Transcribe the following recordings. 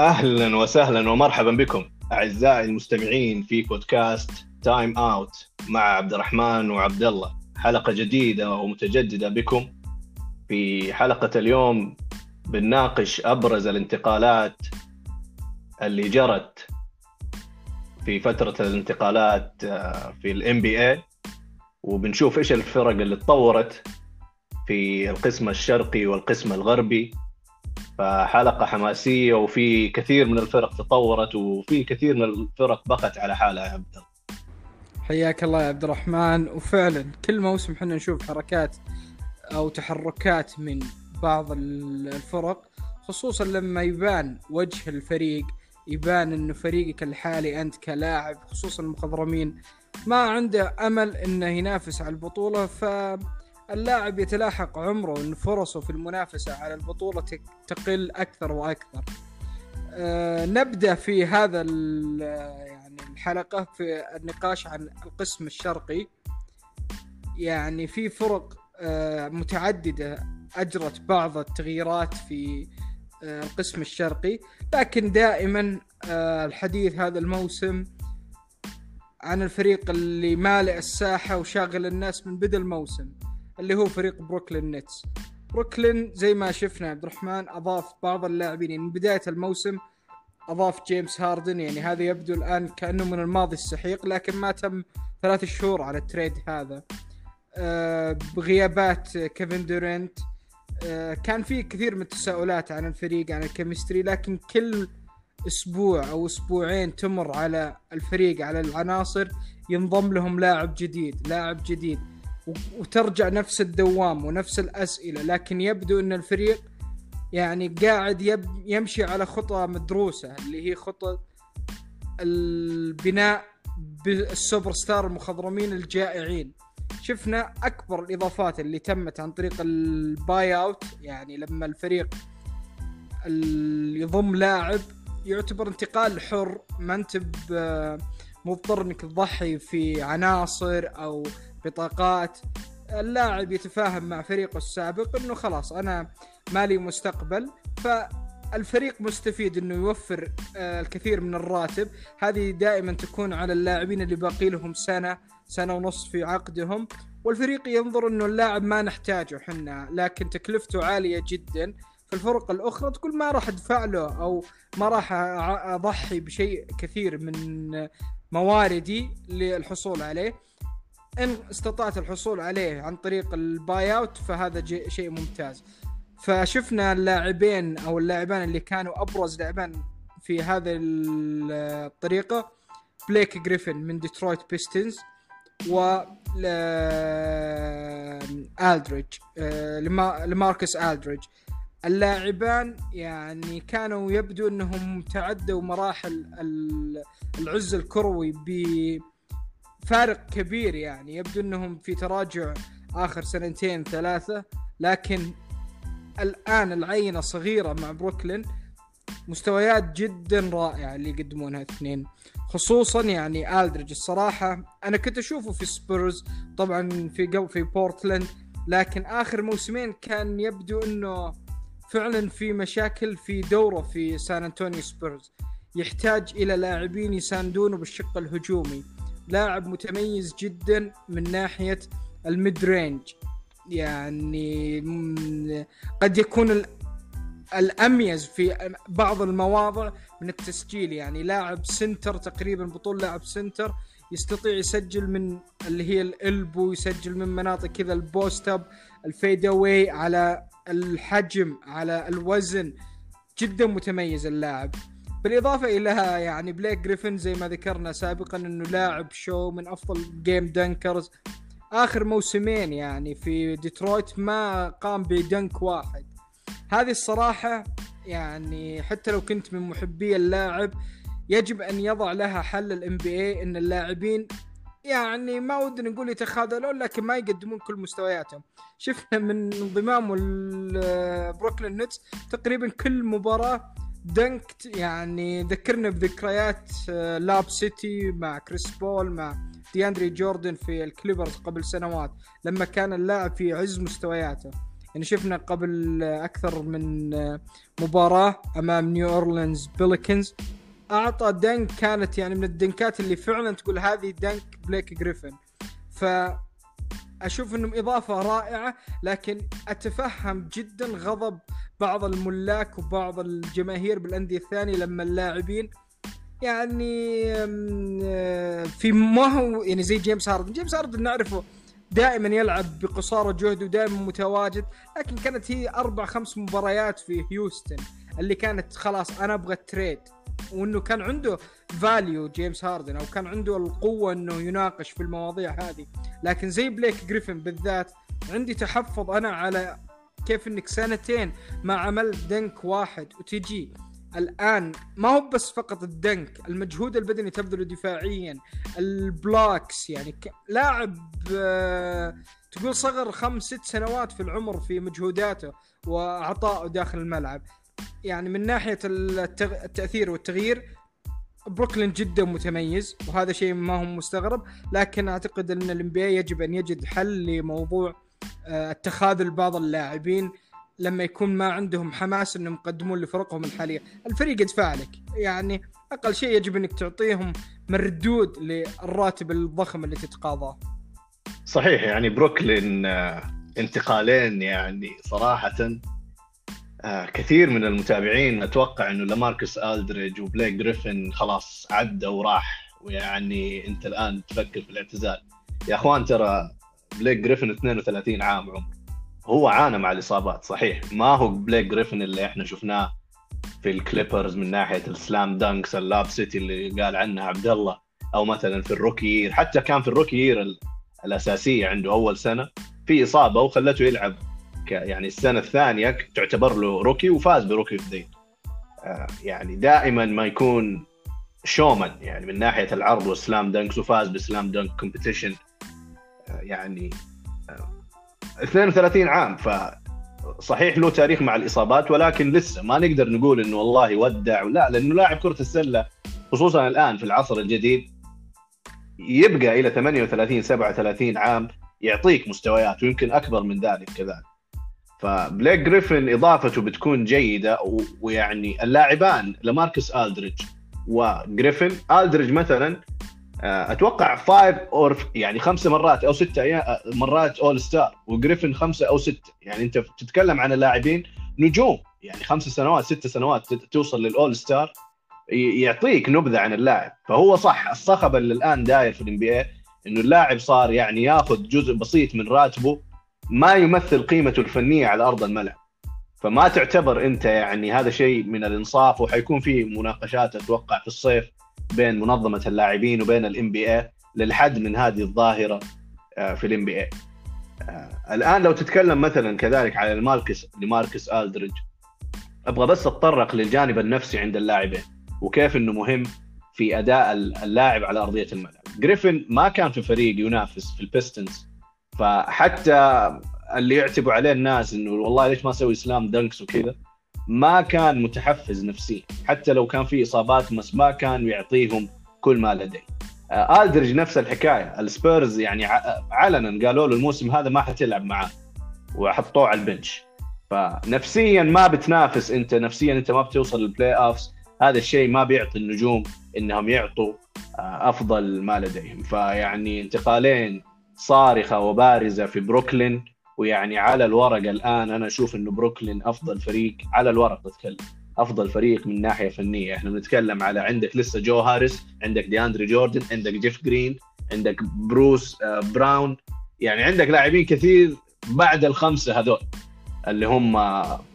أهلا وسهلا ومرحبا بكم أعزائي المستمعين في بودكاست Time Out مع عبد الرحمن وعبد الله. حلقة جديدة ومتجددة بكم. في حلقة اليوم بنناقش أبرز الانتقالات اللي جرت في فترة الانتقالات آه، في ال NBA وبنشوف إيش الفرق اللي تطورت في القسم الشرقي والقسم الغربي. فحلقة حماسية وفي كثير من الفرق تطورت وفي كثير من الفرق بقت على حالها يا عبد الله. حياك الله يا عبد الرحمن. وفعلا كل موسم إحنا نشوف حركات أو تحركات من بعض الفرق خصوصا لما يبان وجه الفريق يبان انه فريقك الحالي أنت كلاعب خصوصا المخضرمين ما عنده أمل إنه ينافس على البطولة فاللاعب يتلاحق عمره وان فرصه في المنافسة على البطولة تقل أكثر وأكثر. أه نبدأ في هذا يعني الحلقة في النقاش عن القسم الشرقي. يعني في فرق أه متعددة أجرت بعض التغييرات في أه القسم الشرقي لكن دائما الحديث هذا الموسم عن الفريق اللي مالئ الساحة وشاغل الناس من بدء الموسم اللي هو فريق بروكلين نتس بروكلين زي ما شفنا عبد الرحمن أضاف بعض اللاعبين. يعني من بداية الموسم أضاف جيمس هاردن يعني هذا يبدو الآن كأنه من الماضي السحيق لكن ما تم ثلاث شهور على ال trade هذا. أه بغيابات كيفن دورنت أه كان في كثير من التساؤلات عن الفريق عن ال chemistry لكن كل أسبوع أو أسبوعين تمر على الفريق على العناصر ينضم لهم لاعب جديد لاعب جديد. وترجع نفس الدوامة ونفس الأسئلة لكن يبدو إن الفريق يعني قاعد يمشي على خطى مدروسة اللي هي خطى البناء بالسوبر ستار المخضرمين الجائعين. شفنا أكبر الإضافات اللي تمت عن طريق ال buyout يعني لما الفريق يضم لاعب يعتبر انتقال حر ما انت مضطر إنك تضحي في عناصر أو بطاقات اللاعب يتفاهم مع فريقه السابق إنه خلاص أنا مالي مستقبل فالفريق مستفيد إنه يوفر الكثير من الراتب. هذه دائما تكون على اللاعبين اللي باقي لهم سنة سنة ونص في عقدهم. والفريق ينظر إنه اللاعب ما نحتاجه حنا لكن تكلفته عالية جدا. في الفرق الأخرى تقول ما راح أدفع له أو ما راح أضحي بشيء كثير من مواردي للحصول عليه. إن استطعت الحصول عليه عن طريق ال buyout فهذا شيء ممتاز. فشفنا اللاعبين أو اللاعبان اللي كانوا أبرز لاعبان في هذه الطريقة بليك جريفن من ديترويت بيستونز و ألدريدج لاماركوس ألدريدج اللاعبان يعني كانوا يبدو إنهم تعدوا مراحل العز الكروي بفارق كبير يعني. يبدو إنهم في تراجع آخر سنتين ثلاثة لكن الآن العينة صغيرة مع بروكلين. مستويات جدا رائعة اللي يقدمونها الاثنين خصوصا يعني ألدريدج الصراحة أنا كنت أشوفه في سبيرز طبعا في في بورتلاند لكن آخر موسمين كان يبدو إنه فعلا في مشاكل في دوره في سان أنطونيو سبيرز. يحتاج إلى لاعبين يساندونه بالشق الهجومي. لاعب متميز جدا من ناحية ال mid range يعني قد يكون الأميز في بعض المواضع من التسجيل. يعني لاعب center تقريبا بطول لاعب center يستطيع يسجل من اللي هي ال elbow يسجل من مناطق كذا ال post up ال fadeaway على الحجم على الوزن. جدا متميز اللاعب. بالإضافة إلى يعني بليك جريفن زي ما ذكرنا سابقا إنه لاعب show من أفضل game dunkers آخر موسمين يعني في ديترويت ما قام ب dunk واحد. هذه الصراحة يعني حتى لو كنت من محبي اللاعب يجب أن يضع لها حل ال NBA إن اللاعبين يعني ما ودنا نقول يتخاذلون لكن ما يقدمون كل مستوياتهم. شفنا من انضمام بروكلين نتس تقريبا كل مباراة dunkت يعني ذكرنا بذكريات Lob City مع كريس بول مع دياندري جوردن في الكليبرز قبل سنوات لما كان اللاعب في عز مستوياته. يعني شفنا قبل أكثر من مباراة أمام نيو أورلينز بيليكنز. أعطى dunk كانت يعني من ال dunkات اللي فعلا تقول هذه dunk بليك جريفن. ف أشوف انهم إضافة رائعة لكن أتفهم جدا غضب بعض الملاك وبعض الجماهير بالأندية الثانية لما اللاعبين يعني في ما هو يعني زي جيمس هاردن جيمس هاردن نعرفه دائما يلعب بقصارى جهد ودائما متواجد لكن كانت هي أربع خمس مباريات في هيوستن اللي كانت خلاص أنا أبغى trade وإنه كان عنده value جيمس هاردن أو كان عنده القوة إنه يناقش في المواضيع هذه. لكن زي بليك جريفن بالذات عندي تحفظ أنا على كيف إنك سنتين ما عملت dunk واحد وتجي الآن ما هو بس فقط ال dunk المجهود البدني تبذله دفاعيا ال blocks يعني. لاعب آه... تقول صغر خمس ست سنوات في العمر في مجهوداته وعطائه داخل الملعب يعني من ناحية. التأثير والتغيير بروكلين جدا متميز وهذا شيء ما هو مستغرب لكن أعتقد إن الانبياء يجب أن يجد حل لموضوع آه، التخاذل بعض اللاعبين لما يكون ما عندهم حماس انهم يقدمون لفرقهم الحالية، الفريق يدفع لك، يعني أقل شيء يجب أنك تعطيهم مردود للراتب الضخم اللي تتقاضاه. صحيح يعني بروكلين آه، انتقالين يعني صراحة آه، كثير من المتابعين أتوقع إنه لاماركوس ألدريدج وبليك جريفن خلاص عدى وراح. ويعني أنت الآن تفكر في الاعتزال. يا أخوان ترى بليك جريفن 32 عام عمره هو عانى مع الإصابات صحيح. ما هو بليك جريفن اللي إحنا شفناه في الكليبرز من ناحية ال slam dunks ال Lob City اللي قال عنها عبد الله أو مثلا في ال rookie حتى كان في ال rookie الأساسية عنده أول سنة. في إصابة وخلته يلعب يعني السنة الثانية تعتبر له rookie وفاز ب rookie of the يعني دائما ما يكون showman يعني من ناحية العرض وال slam dunks وفاز ب slam dunk competition يعني 32 آه، عام ف صحيح له تاريخ مع الإصابات ولكن لسه ما نقدر نقول إنه والله ودع لا لأنه لاعب كرة السلة خصوصا الآن في العصر الجديد يبقى إلى 38 37 عام يعطيك مستويات ويمكن أكبر من ذلك كذلك. فبليك جريفن إضافته بتكون جيدة ويعني اللاعبان لاماركوس ألدريدج وجريفن. ألدريدج مثلا أتوقع five or يعني خمسة مرات أو ستة مرات all star وجريفن خمسة أو ستة. يعني أنت تتكلم عن اللاعبين نجوم. يعني خمس سنوات ست سنوات توصل لل all star يعطيك نبذة عن اللاعب. فهو صح الصخب اللي الآن داير في ال NBA إنه اللاعب صار يعني ياخذ جزء بسيط من راتبه ما يمثل قيمته الفنية على أرض الملعب. فما تعتبر أنت يعني هذا شيء من الإنصاف وحيكون في مناقشات أتوقع في الصيف. بين منظمة اللاعبين وبين ال NBA للحد من هذه الظاهرة آه، في ال NBA الآن لو تتكلم مثلا كذلك على لاماركوس لاماركوس ألدريدج أبغى بس أتطرق للجانب النفسي عند اللاعبين وكيف إنه مهم في أداء اللاعب على أرضية الملعب. جريفن ما كان في فريق ينافس في البيستونز فحتى اللي يعتبوا عليه الناس إنه والله ليش ما أسوي slam dunks وكذا ما كان متحفز نفسيا. حتى لو كان في إصابات بس ما كان يعطيهم كل ما لديه. آه، ألدريدج نفس الحكاية. السبيرز يعني علنا قالوا له الموسم هذا ما حتلعب معاه وحطوه على ال bench. فنفسيا ما بتنافس أنت نفسيا أنت ما بتوصل لل playoffs هذا الشيء ما بيعطي النجوم إنهم يعطوا آه، أفضل ما لديهم. فيعني انتقالين صارخة وبارزة في بروكلين. ويعني على الورق الآن أنا أشوف إنه بروكلين أفضل فريق على الورق بتكلم أفضل فريق من ناحية فنية. إحنا بنتكلم على عندك لسه جو هاريس عندك دي اندري جوردان عندك جيف جرين عندك بروس آه، براون. يعني عندك لاعبين كثير بعد الخمسة هذول اللي هم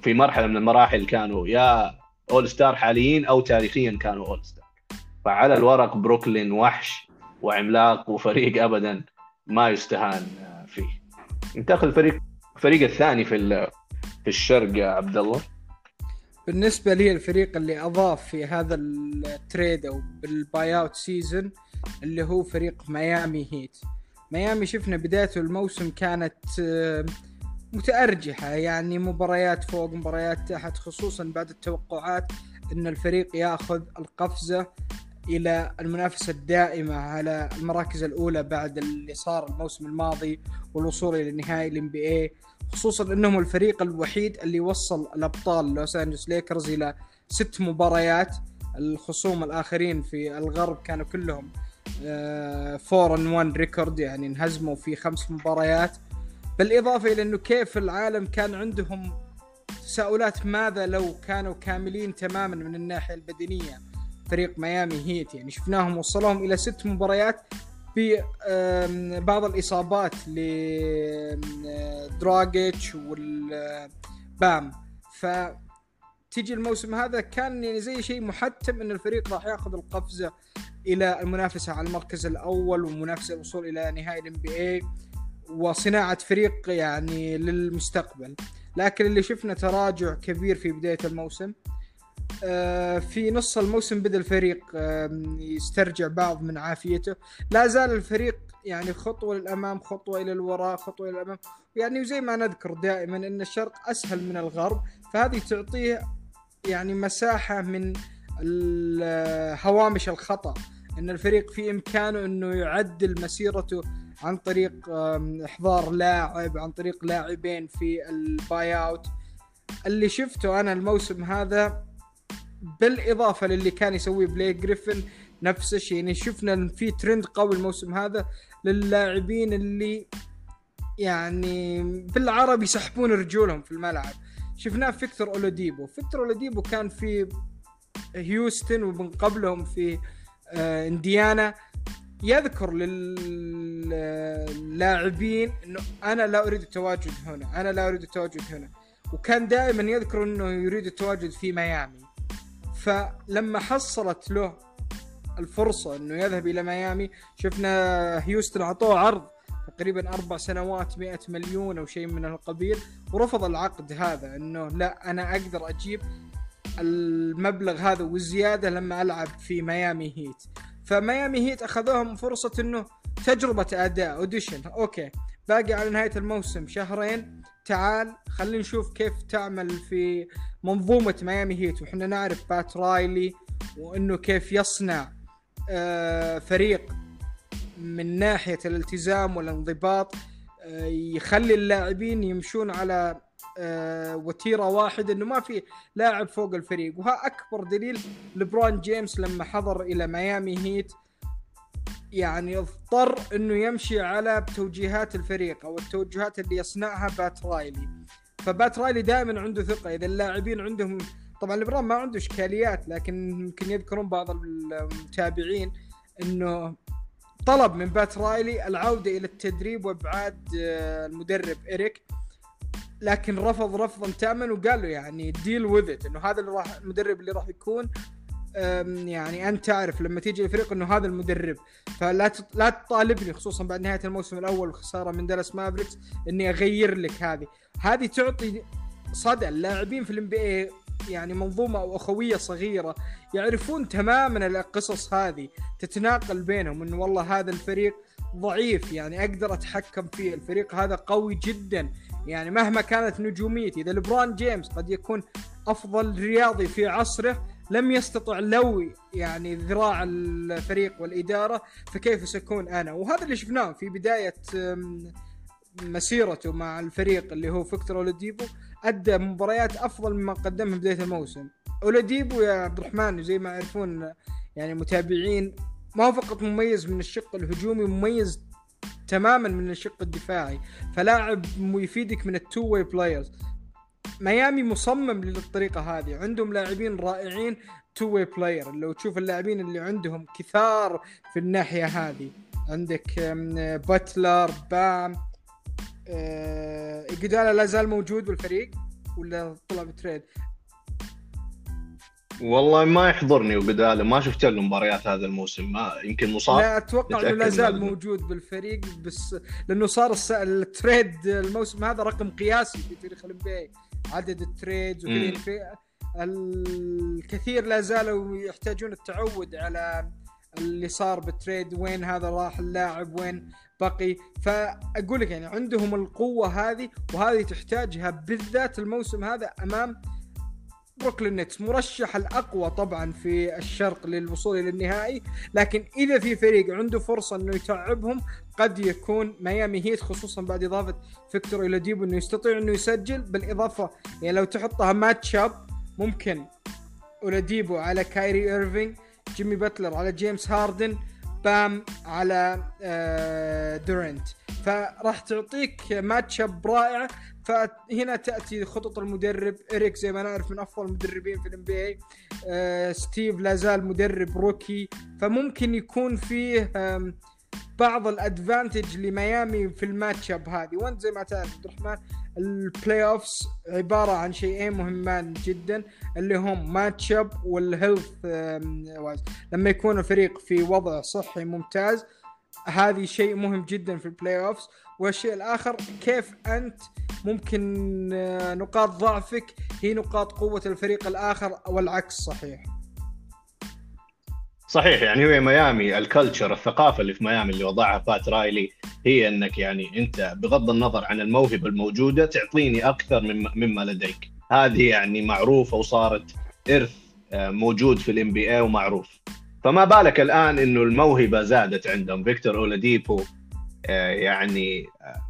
في مرحلة من المراحل كانوا يا all star حاليين أو تاريخيا كانوا all star فعلى الورق بروكلين وحش وعملاق وفريق ابدا ما يستهان. انتقل الفريق الفريق الثاني في في الشرق يا عبد الله بالنسبة لي الفريق اللي أضاف في هذا ال trade أو بال buyout season اللي هو فريق ميامي هيت. ميامي شفنا بدايته الموسم كانت آه، متأرجحة يعني مباريات فوق مباريات تحت خصوصا بعد التوقعات إن الفريق يأخذ القفزة إلى المنافسة الدائمة على المراكز الأولى بعد اللي صار الموسم الماضي والوصول إلى نهائي ال NBA خصوصا إنهم الفريق الوحيد اللي وصل الأبطال لوس أنجلوس ليكرز إلى ست مباريات. الخصوم الآخرين في الغرب كانوا كلهم 4 and 1 record يعني انهزموا في خمس مباريات. بالإضافة إلى إنه كيف العالم كان عندهم تساؤلات ماذا لو كانوا كاملين تماما من الناحية البدنية. فريق ميامي هيت يعني شفناهم وصلوهم إلى ست مباريات ببعض الإصابات لدراجيتش والبام ف تيجي الموسم هذا كان يعني زي شيء محتم إن الفريق راح ياخذ القفزة إلى المنافسة على المركز الأول ومنافسة الوصول إلى نهائي الام بي اي وصناعة فريق يعني للمستقبل. لكن اللي شفنا تراجع كبير في بداية الموسم. في نص الموسم بدأ الفريق يسترجع بعض من عافيته. لا زال الفريق يعني خطوة للأمام خطوة إلى الوراء خطوة إلى الأمام. يعني زي ما نذكر دائما إن الشرق أسهل من الغرب فهذه تعطيه يعني مساحة من هوامش الخطأ. إن الفريق في إمكانه إنه يعدل مسيرته عن طريق إحضار لاعب عن طريق لاعبين في الباي أوت. اللي شفته أنا الموسم هذا بالإضافة للي كان يسويه بليك جريفن نفس الشيء. يعني شفنا في ترند قوي الموسم هذا للاعبين اللي يعني بالعربي يسحبون رجولهم في الملعب. شفناه فيكتور اولاديبو فيكتور اولاديبو كان في هيوستن ومن قبلهم في آه إنديانا. يذكر للاعبين إنه أنا لا أريد التواجد هنا أنا لا أريد التواجد هنا. وكان دائما يذكر إنه يريد التواجد في ميامي. فلما حصلت له الفرصة إنه يذهب إلى ميامي شفنا هيوستن أعطوه عرض تقريبا أربع سنوات 100 مليون أو شيء من القبيل ورفض العقد هذا إنه لا أنا أقدر أجيب المبلغ هذا والزيادة لما ألعب في ميامي هيت. فميامي هيت أخذوهم فرصة إنه تجربة أداء audition okay باقي على نهاية الموسم شهرين. تعال خلينا نشوف كيف تعمل في منظومة ميامي هيت. وحنا نعرف بات رايلي وإنه كيف يصنع آه، فريق من ناحية الالتزام والانضباط آه، يخلي اللاعبين يمشون على آه، وتيرة واحدة إنه ما في لاعب فوق الفريق. وها أكبر دليل لبرون جيمس لما حضر إلى ميامي هيت يعني اضطر إنه يمشي على توجيهات الفريق أو التوجهات اللي يصنعها بات رايلي. فبات رايلي دائما عنده ثقة. إذا اللاعبين عندهم طبعا لبرون ما عنده إشكاليات لكن يمكن يذكرون بعض المتابعين إنه طلب من بات رايلي العودة إلى التدريب وإبعاد آه، المدرب إريك. لكن رفض رفضا تاما وقال له يعني ديل وذ إنه هذا اللي راح المدرب اللي راح يكون يعني أنت تعرف لما تيجي الفريق إنه هذا المدرب فلا لا تطالبني خصوصا بعد نهاية الموسم الأول وخساره من دالاس مافريكس إني أغير لك هذه. هذه تعطي صدى اللاعبين في ال NBA يعني منظومة أو أخوية صغيرة يعرفون تماما القصص هذه تتناقل بينهم إنه والله هذا الفريق ضعيف يعني أقدر أتحكم فيه. الفريق هذا قوي جدا يعني مهما كانت نجوميتي إذا ليبرون جيمس قد يكون أفضل رياضي في عصره لم يستطع لو يعني ذراع الفريق والإدارة فكيف سيكون أنا؟ وهذا اللي شفناه في بداية مسيرته مع الفريق اللي هو فيكتور اولاديبو أدى مباريات أفضل مما قدمها بداية الموسم. اولاديبو يا عبد الرحمن زي ما يعرفون يعني متابعين ما هو فقط مميز من الشق الهجومي مميز تماما من الشق الدفاعي. فلاعب يفيدك من ال two way players ميامي مصمم للطريقة هذه. عندهم لاعبين رائعين two way player لو تشوف اللاعبين اللي عندهم كثار في الناحية هذه. عندك باتلر بام آه لا زال موجود بالفريق ولا طلع ب trade؟ والله ما يحضرني إيجودالا ما شفت له مباريات هذا الموسم. ما يمكن مصاب. لا أتوقع إنه لا زال موجود بالفريق بس لأنه صار. ال trade الموسم هذا رقم قياسي في تاريخ ال NBA عدد ال trades الكثير لا زالوا يحتاجون التعود على اللي صار بال trade وين هذا راح اللاعب وين بقي. فأقول لك يعني عندهم القوة هذه وهذه تحتاجها بالذات الموسم هذا أمام بروكلين نتس مرشح الأقوى طبعا في الشرق للوصول إلى النهائي لكن إذا في فريق عنده فرصة إنه يتعبهم قد يكون ميامي هيت خصوصا بعد إضافة فيكتور اولاديبو إنه يستطيع إنه يسجل. بالإضافة يعني لو تحطها match up ممكن اولاديبو على كايري ايرفينج جيمي باتلر على جيمس هاردن بام على آه، دورنت فراح تعطيك match up رائع. فهنا تأتي خطط المدرب إريك زي ما نعرف من أفضل المدربين في ال NBA ستيف لازال مدرب rookie. فممكن يكون فيه بعض ال advantage لميامي في ال matchup هذه. وانت زي ما تعرف عبد الرحمن ال playoffs عبارة عن شيئين مهمان جدا اللي هم matchup وال health لما يكون الفريق في وضع صحي ممتاز هذه شيء مهم جدا في ال playoffs والشيء الآخر كيف أنت ممكن آه، نقاط ضعفك هي نقاط قوة الفريق الآخر والعكس صحيح؟ صحيح يعني هي ميامي ال culture الثقافة اللي في ميامي اللي وضعها بات رايلي هي إنك يعني أنت بغض النظر عن الموهبة الموجودة تعطيني أكثر مما لديك. هذه يعني معروفة وصارت إرث آه، موجود في ال NBA ومعروف. فما بالك الآن إنه الموهبة زادت عندهم؟ فيكتور أولاديبو آه، يعني آه،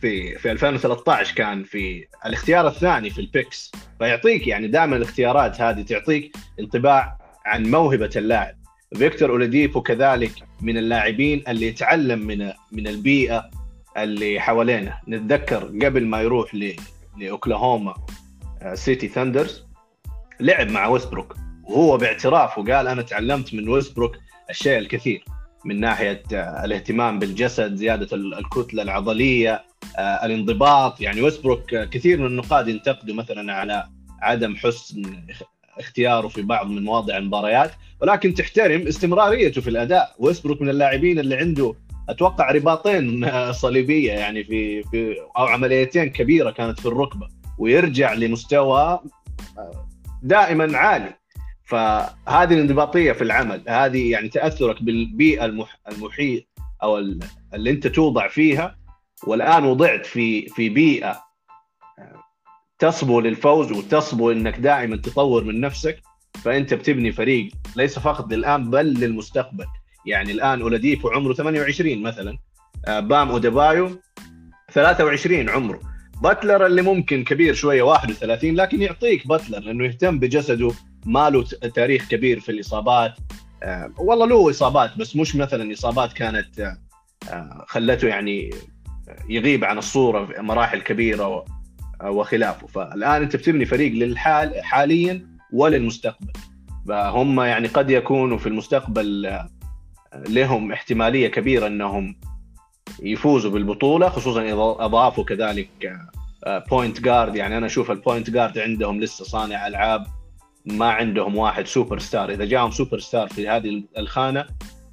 في في 2013 كان في الاختيار الثاني في ال picks فيعطيك يعني دائما الاختيارات هذه تعطيك انطباع عن موهبة اللاعب. فيكتور اولاديبو كذلك من اللاعبين اللي يتعلم من من البيئة اللي حوالينه نتذكر قبل ما يروح لأوكلاهوما سيتي ثاندرز لعب مع ويستبروك وهو باعترافه قال أنا تعلمت من ويستبروك الشيء الكثير من ناحية آه، الاهتمام بالجسد زيادة الكتلة العضلية آه، الانضباط. يعني ويستبروك كثير من النقاد ينتقدوا مثلا على عدم حسن اختياره في بعض من مواضع المباريات. ولكن تحترم استمراريته في الأداء. ويستبروك من اللاعبين اللي عنده أتوقع رباطين صليبية يعني في في أو عمليتين كبيرة كانت في الركبة ويرجع لمستوى آه، دائما عالي. فهذه الانضباطية في العمل هذه يعني تأثرك بالبيئة المح... المحيط أو اللي أنت توضع فيها. والآن وضعت في في بيئة آه، تصبو للفوز وتصبو إنك دائما تطور من نفسك. فأنت بتبني فريق ليس فقط للآن بل للمستقبل. يعني الآن اولاديبو عمره 28 مثلا. آه، بام أوديبايو 23 عمره. باتلر اللي ممكن كبير شوية 31 لكن يعطيك باتلر لأنه يهتم بجسده ما له تاريخ كبير في الإصابات. آه والله له إصابات بس مش مثلا إصابات كانت آه خلته يعني يغيب عن الصورة في مراحل كبيرة وخلافه. فالآن أنت بتبني فريق للحال حاليا وللمستقبل. فهم يعني قد يكونوا في المستقبل لهم احتمالية كبيرة أنهم يفوزوا بالبطولة خصوصا إذا أضافوا كذلك point آه، guard يعني أنا أشوف ال point guard عندهم لسه صانع ألعاب ما عندهم واحد سوبر ستار إذا جاهم سوبر ستار في هذه الخانة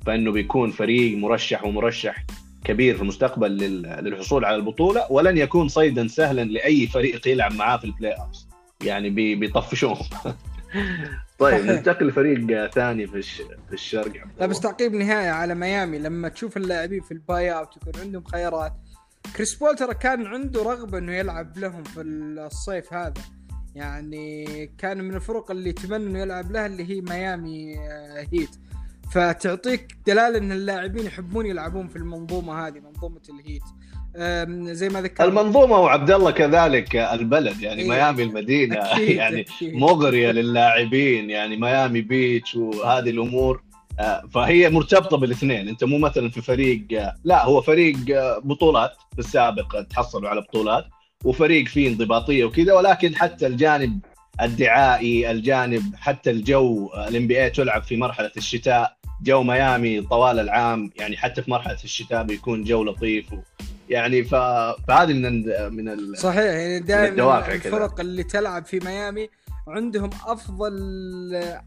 فإنه بيكون فريق مرشح ومرشح كبير في المستقبل للحصول على البطولة ولن يكون صيدا سهلا لأي فريق يلعب معاه في ال playoff يعني بيطفشوهم طيب ننتقل لفريق ثاني في في الشرق. لا بس تعقيب نهايه على ميامي. لما تشوف اللاعبين في ال buyout يكون عندهم خيارات. كريس بول ترى كان عنده رغبة إنه يلعب لهم في الصيف هذا. يعني كان من الفرق اللي يتمنى إنه يلعب لها اللي هي ميامي هيت. فتعطيك دلالة إن اللاعبين يحبون يلعبون في المنظومة هذه منظومة الهيت. زي ما ذكرت المنظومة وعبد الله كذلك البلد يعني إيه. ميامي المدينة أكيد يعني أكيد. مغرية لللاعبين يعني ميامي بيتش وهذه الأمور آه، فهي مرتبطة بالاثنين أنت مو مثلا في فريق آه، لا هو فريق آه، بطولات في السابق تحصلوا على بطولات وفريق فيه انضباطية وكذا ولكن حتى الجانب الدعائي الجانب حتى الجو ال NBA تلعب في مرحلة الشتاء جو ميامي طوال العام يعني حتى في مرحلة الشتاء بيكون جو لطيف يعني. فهذه من من ال... صحيح يعني دائما الفرق اللي تلعب في ميامي عندهم أفضل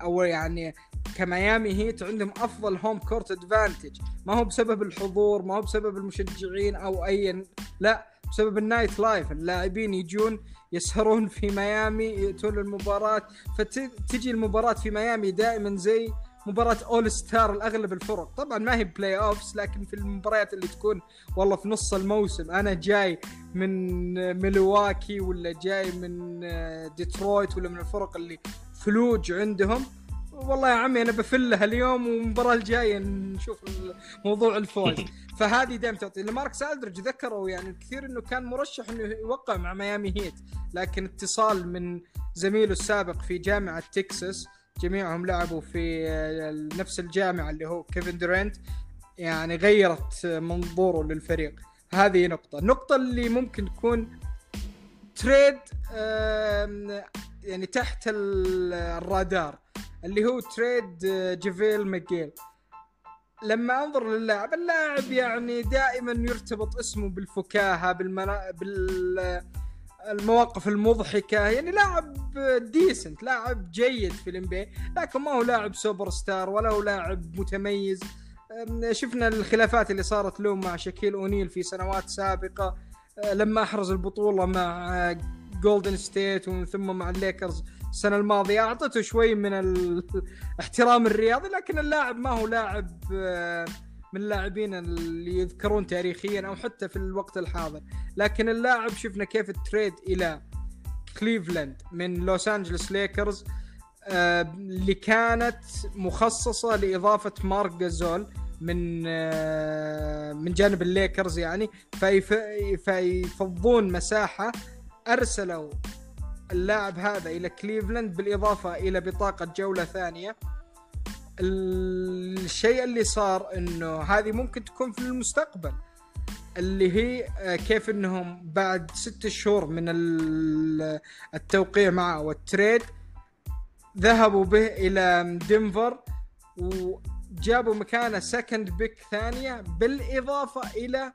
أو يعني كميامي هيت عندهم أفضل home court advantage ما هو بسبب الحضور ما هو بسبب المشجعين أو أي لا بسبب ال nightlife. اللاعبين يجون يسهرون في ميامي يأتون المباراة فتجي المباراة في ميامي دائما زي مباراة all star الأغلب الفرق. طبعا ما هي playoffs لكن في المباريات اللي تكون والله في نص الموسم. أنا جاي من ميلواكي ولا جاي من ديترويت ولا من الفرق اللي ثلوج عندهم. والله يا عمي أنا بفلها اليوم والمباراه الجاية نشوف موضوع الفوز. فهذه دائما تعطي. لمارك ألدرج ذكروا يعني كثير إنه كان مرشح إنه يوقع مع ميامي هيت لكن اتصال من زميله السابق في جامعة تكساس جميعهم لعبوا في نفس الجامعة اللي هو كيفن دورينت يعني غيرت منظوره للفريق. هذه نقطة، النقطة اللي ممكن تكون تريد يعني تحت الرادار اللي هو trade آه، جيفيل ماجيل لما أنظر للاعب اللاعب يعني دائما يرتبط اسمه بالفكاهة بالمنا... بال المواقف المضحكة يعني لاعب decent لاعب جيد في الام لكن ما هو لاعب سوبر ستار ولا هو لاعب متميز. شفنا الخلافات اللي صارت له مع شكيل أونيل في سنوات سابقة آه، لما أحرز البطولة مع جولدن ستيت ومن ثم مع الليكرز السنة الماضية أعطته شوي من الاحترام الرياضي لكن اللاعب ما هو لاعب آه، من اللاعبين اللي يذكرون تاريخيا أو حتى في الوقت الحاضر. لكن اللاعب شفنا كيف ال trade إلى كليفلاند من لوس أنجلوس ليكرز اللي كانت مخصصة لإضافة مارك جازول من آه، من جانب الليكرز يعني فيفضون مساحة أرسلوا اللاعب هذا إلى كليفلاند بالإضافة إلى بطاقة جولة ثانية. الشيء اللي صار إنه هذه ممكن تكون في المستقبل اللي هي آه، كيف إنهم بعد ست شهور من التوقيع معه وال trade ذهبوا به إلى دنفر وجابوا مكانه second pick ثانية بالإضافة إلى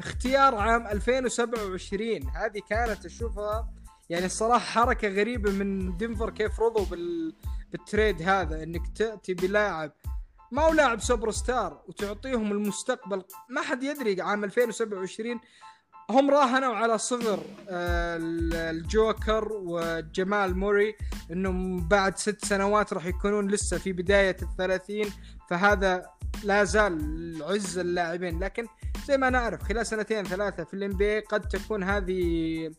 اختيار عام 2027 هذه كانت أشوفها يعني الصراحة حركة غريبة من دنفر كيف رضوا بال... بال trade هذا إنك تأتي بلاعب ما هو لاعب سوبر ستار وتعطيهم المستقبل. ما حد يدري عام 2027 هم راهنوا على صغر آه، الجوكر وجمال موري إنهم بعد ست سنوات راح يكونون لسه في بداية الثلاثين فهذا لا زال عز اللاعبين. لكن زي ما نعرف خلال سنتين ثلاثة في الام قد تكون هذه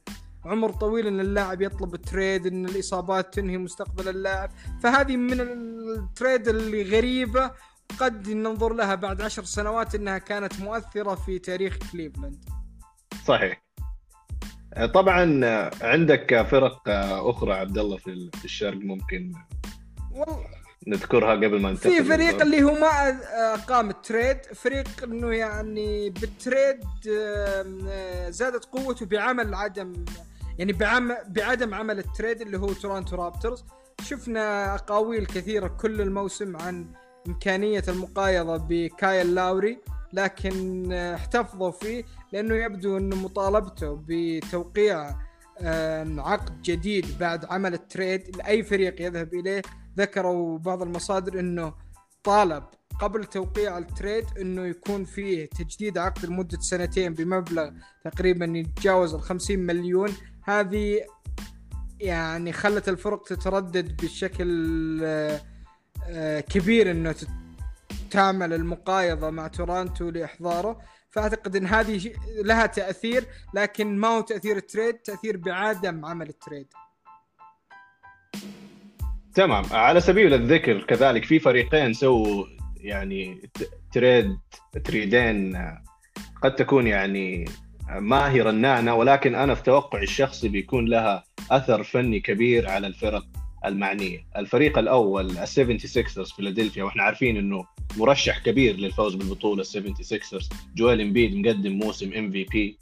عمر طويل إن اللاعب يطلب trade إن الإصابات تنهي مستقبل اللاعب. فهذه من ال trade اللي غريبة قد ننظر لها بعد عشر سنوات إنها كانت مؤثرة في تاريخ كليفلاند. صحيح. طبعا عندك فرق أخرى عبد الله في الشرق ممكن والله نذكرها قبل ما ننتقل في فريق اللي هو ما قام ال trade فريق إنه يعني بال trade زادت قوته بعمل عدم يعني بعم بعدم عمل ال trade اللي هو تورونتو رابتورز. شفنا أقاويل كثيرة كل الموسم عن إمكانية المقايضة بكايل لاوري لكن احتفظوا فيه لأنه يبدو أنه مطالبته بتوقيع عقد جديد بعد عمل ال trade لأي فريق يذهب إليه. ذكروا بعض المصادر أنه طالب قبل توقيع ال trade أنه يكون فيه تجديد عقد لمدة سنتين بمبلغ تقريبا يتجاوز ال 50 مليون. هذه يعني خلت الفرق تتردد بشكل آه، كبير إنه تعمل المقايضة مع تورونتو لإحضاره. فأعتقد إن هذه لها تأثير لكن ما هو تأثير ال trade تأثير بعدم عمل ال trade. تمام. على سبيل الذكر كذلك في فريقين سووا يعني trade trade ين قد تكون يعني ما هي رنانه ولكن أنا في توقعي الشخصي بيكون لها أثر فني كبير على الفرق المعنية، الفريق الأول ال 76 فيلادلفيا وإحنا عارفين إنه مرشح كبير للفوز بالبطولة ال 76 جويل إمبيد مقدم موسم MVP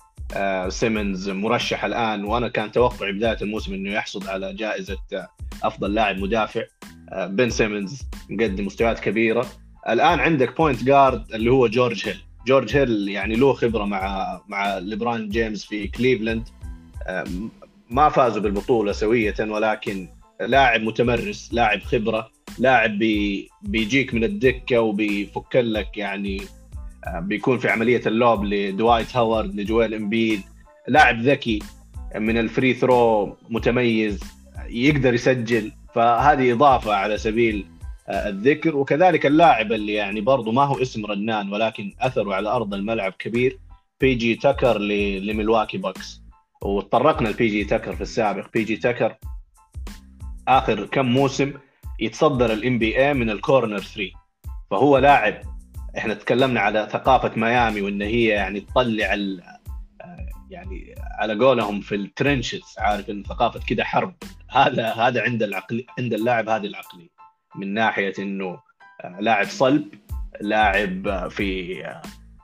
سيمنز مرشح الآن وأنا كان توقعي بداية الموسم إنه يحصد على جائزة آه، أفضل لاعب مدافع. آه، بن سيمنز مقدم مستويات كبيرة. الآن عندك point guard اللي هو جورج هيل جورج هيل يعني له خبرة مع مع ليبران جيمس في كليفلاند. ما فازوا بالبطولة سوية ولكن لاعب متمرس لاعب خبرة لاعب بي بيجيك من الدكة وبيفك لك يعني آه، بيكون في عملية ال lob لدوايت هاورد لجويل إمبيد. لاعب ذكي من ال free throw متميز يقدر يسجل. فهذه إضافة على سبيل الذكر. وكذلك اللاعب اللي يعني برضه ما هو اسم رنان ولكن أثره على أرض الملعب كبير بي جي تكر لملواكي باكس. وتطرقنا لبي جي تكر في السابق. بي جي تكر آخر كم موسم يتصدر ال NBA من ال corner 3 فهو لاعب إحنا تكلمنا على ثقافة ميامي وإن هي يعني تطلع يعني على قولهم في ال trenches عارف إن ثقافة كده حرب. هذا هذا عند العقل عند اللاعب هذه العقلية. من ناحية إنه لاعب صلب لاعب في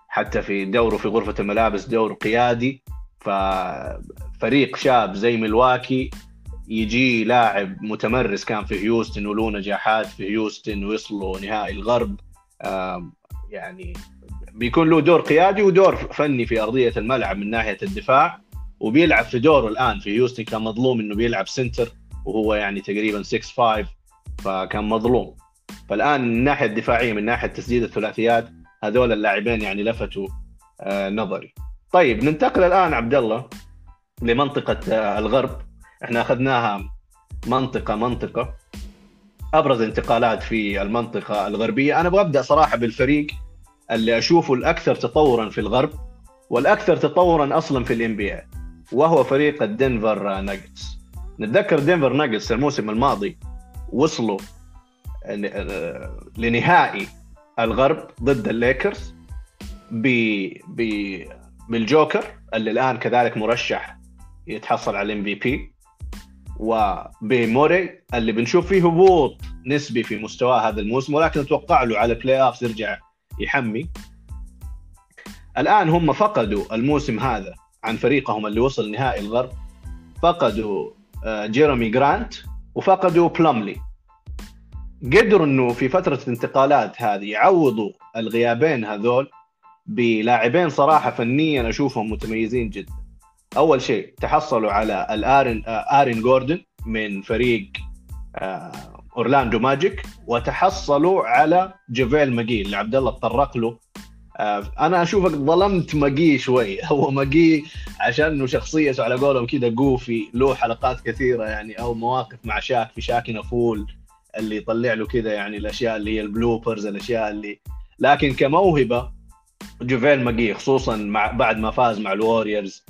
حتى في دوره في غرفة الملابس دور قيادي ففريق شاب زي ملواكي يجي لاعب متمرس كان في هيوستن وله نجاحات في هيوستن ويصلوا نهائي الغرب يعني بيكون له دور قيادي ودور فني في أرضية الملعب من ناحية الدفاع وبيلعب في دوره الآن في هيوستن كان مظلوم إنه بيلعب سنتر وهو يعني تقريبا 6 5 فكان مظلوم. فالآن من الناحيه الدفاعية من ناحية تسديد الثلاثيات هذول اللاعبين يعني لفتوا آه نظري. طيب ننتقل الآن عبد الله لمنطقة آه الغرب. إحنا أخذناها منطقة منطقة. أبرز انتقالات في المنطقة الغربية. أنا أبغى أبدأ صراحة بالفريق اللي أشوفه الأكثر تطورا في الغرب والأكثر تطورا أصلا في الام بي وهو فريق الدنفر ناجتس. نتذكر دنفر ناجتس الموسم الماضي وصلوا لنهائي الغرب ضد الليكرز ب ب بالجوكر اللي الآن كذلك مرشح يتحصل على ال MVP وبموراي اللي بنشوف فيه هبوط نسبي في مستواه هذا الموسم ولكن أتوقع له على playoff يرجع يحمي. الآن هم فقدوا الموسم هذا عن فريقهم اللي وصل نهائي الغرب فقدوا جيرمي جرانت وفقدوا بلوملي. قدروا انه في فترة الانتقالات هذه يعوضوا الغيابين هذول بلاعبين صراحة فنيا أشوفهم متميزين جدا. أول شيء تحصلوا على ال الارن آرين جوردن من فريق أورلاندو ماجيك وتحصلوا على جافيل ماجي اللي عبد الله تطرق له. أنا أشوفك ظلمت ماجي شوي. هو ماجي عشان شخصيته على قولهم كذا جافيل له حلقات كثيرة يعني أو مواقف مع شاك في Shaqtin' a Fool اللي يطلع له كذا يعني الأشياء اللي هي ال bloopers الأشياء اللي لكن كموهبة جافيل ماجي خصوصا مع بعد ما فاز مع الووريورز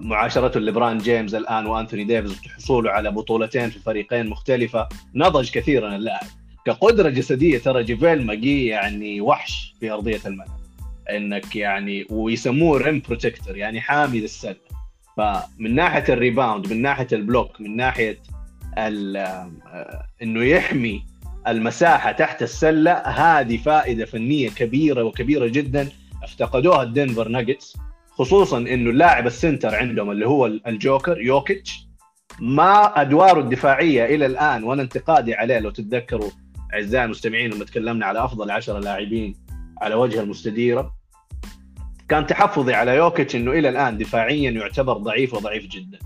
معاشرته لبران جيمس الآن وانثوني ديفيز وحصوله على بطولتين في فريقين مختلفة نضج كثيرا اللاعب. كقدرة جسدية ترى جافيل ماجي يعني وحش في أرضية الملعب. إنك يعني ويسموه rim protector يعني حامي للسله فمن ناحية ال rebound من ناحية ال block من ناحية إنه يحمي المساحة تحت السلة. هذه فائدة فنية كبيرة وكبيرة جدا. افتقدوها الدنفر ناجتس خصوصا إنه اللاعب ال center عندهم اللي هو الجوكر يوكيتش. ما أدواره الدفاعية إلى الآن وأنا انتقادي عليه لو تتذكروا أعزائي المستمعين لما تكلمنا على أفضل عشرة لاعبين على وجه المستديرة. كان تحفظي على يوكيتش إنه إلى الآن دفاعيا يعتبر ضعيف وضعيف جدا.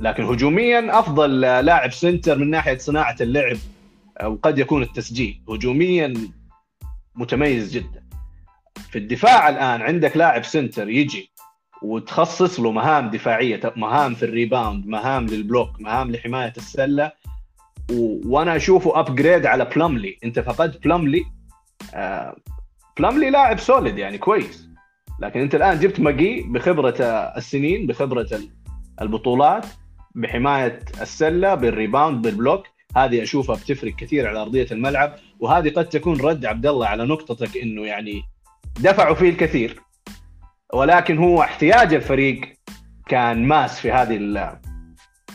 لكن هجوميا أفضل لاعب center من ناحية صناعة اللعب وقد يكون التسجيل. هجوميا متميز جدا. في الدفاع الآن عندك لاعب center يجي وتخصص له مهام دفاعية مهام في ال rebound مهام لل block مهام لحماية السلة. و... وأنا أشوفه upgrade على بلوملي أنت فقدت بلوملي آه... بلوملي لاعب solid يعني كويس. لكن أنت الآن جبت ماجي بخبرة السنين بخبرة البطولات. بحماية السلة بال rebound بال block. هذه أشوفها بتفرق كثير على أرضية الملعب وهذه قد تكون رد عبد الله على نقطتك إنه يعني دفعوا فيه الكثير. ولكن هو احتياج الفريق كان ماس في هذه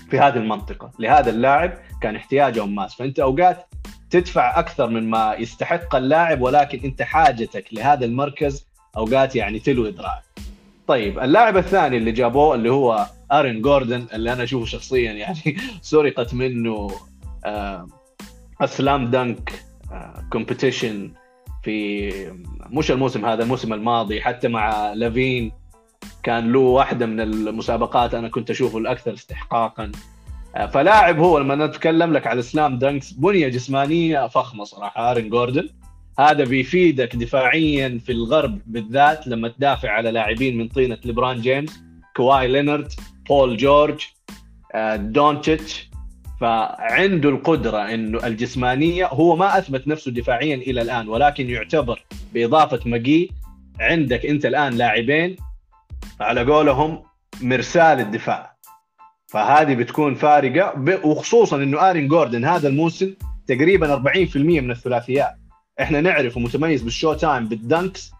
في هذه المنطقة. لهذا اللاعب كان احتياجهم ماس. فأنت أوقات تدفع أكثر من ما يستحق اللاعب ولكن أنت حاجتك لهذا المركز أوقات يعني تلوي ذراعك طيب اللاعب الثاني اللي جابوه اللي هو آرين جوردن اللي أنا أشوفه شخصيا يعني سرقت منه آه slam آه competition في مش الموسم هذا الموسم الماضي حتى مع لافين كان له واحدة من المسابقات أنا كنت أشوفه الأكثر استحقاقا. فلاعب هو لما نتكلم لك على slam dunks بنية جسمانية فخمة صراحة آرين جوردن. هذا بيفيدك دفاعيا في الغرب بالذات لما تدافع على لاعبين من طينة ليبران جيمس كواي لينارد بول جورج دونتشيتش فعنده القدرة إنه الجسمانية هو ما أثبت نفسه دفاعيا إلى الآن ولكن يعتبر بإضافة ماجي عندك أنت الآن لاعبين على قولهم مرساة الدفاع. فهذه بتكون فارقة وخصوصا إنه آرين جوردن هذا الموسم تقريبا 40% من الثلاثيات. إحنا نعرفه متميز بال showtime بال dunks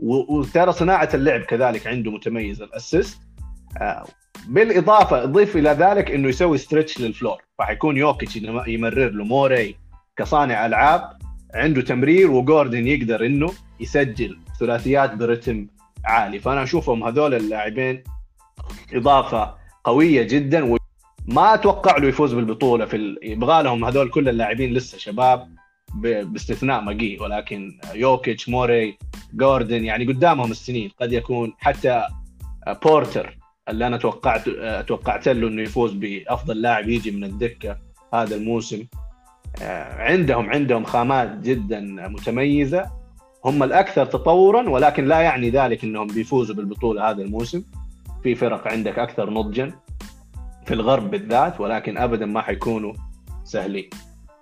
وترى صناعة اللعب كذلك عنده متميز ال assist. آه، بالإضافة أضيف إلى ذلك إنه يسوي stretch لل floor فحيكون يوكيتش يمرر له موري كصانع ألعاب عنده تمرير وجوردن يقدر إنه يسجل ثلاثيات برتم عالي فأنا أشوفهم هذول اللاعبين إضافة قوية جدا وما أتوقع له يفوز بالبطولة في. يبغى لهم هذول كل اللاعبين لسه شباب. باستثناء ماجي ولكن يوكيتش موري جوردن يعني قدامهم السنين قد يكون حتى بورتر اللي أنا توقعت توقعت له إنه يفوز بأفضل لاعب يجي من الدكة هذا الموسم. عندهم عندهم خامات جدا متميزة. هم الأكثر تطورا ولكن لا يعني ذلك إنهم بيفوزوا بالبطولة هذا الموسم. في فرق عندك أكثر نضجا في الغرب بالذات ولكن ابدا ما حيكونوا سهلين.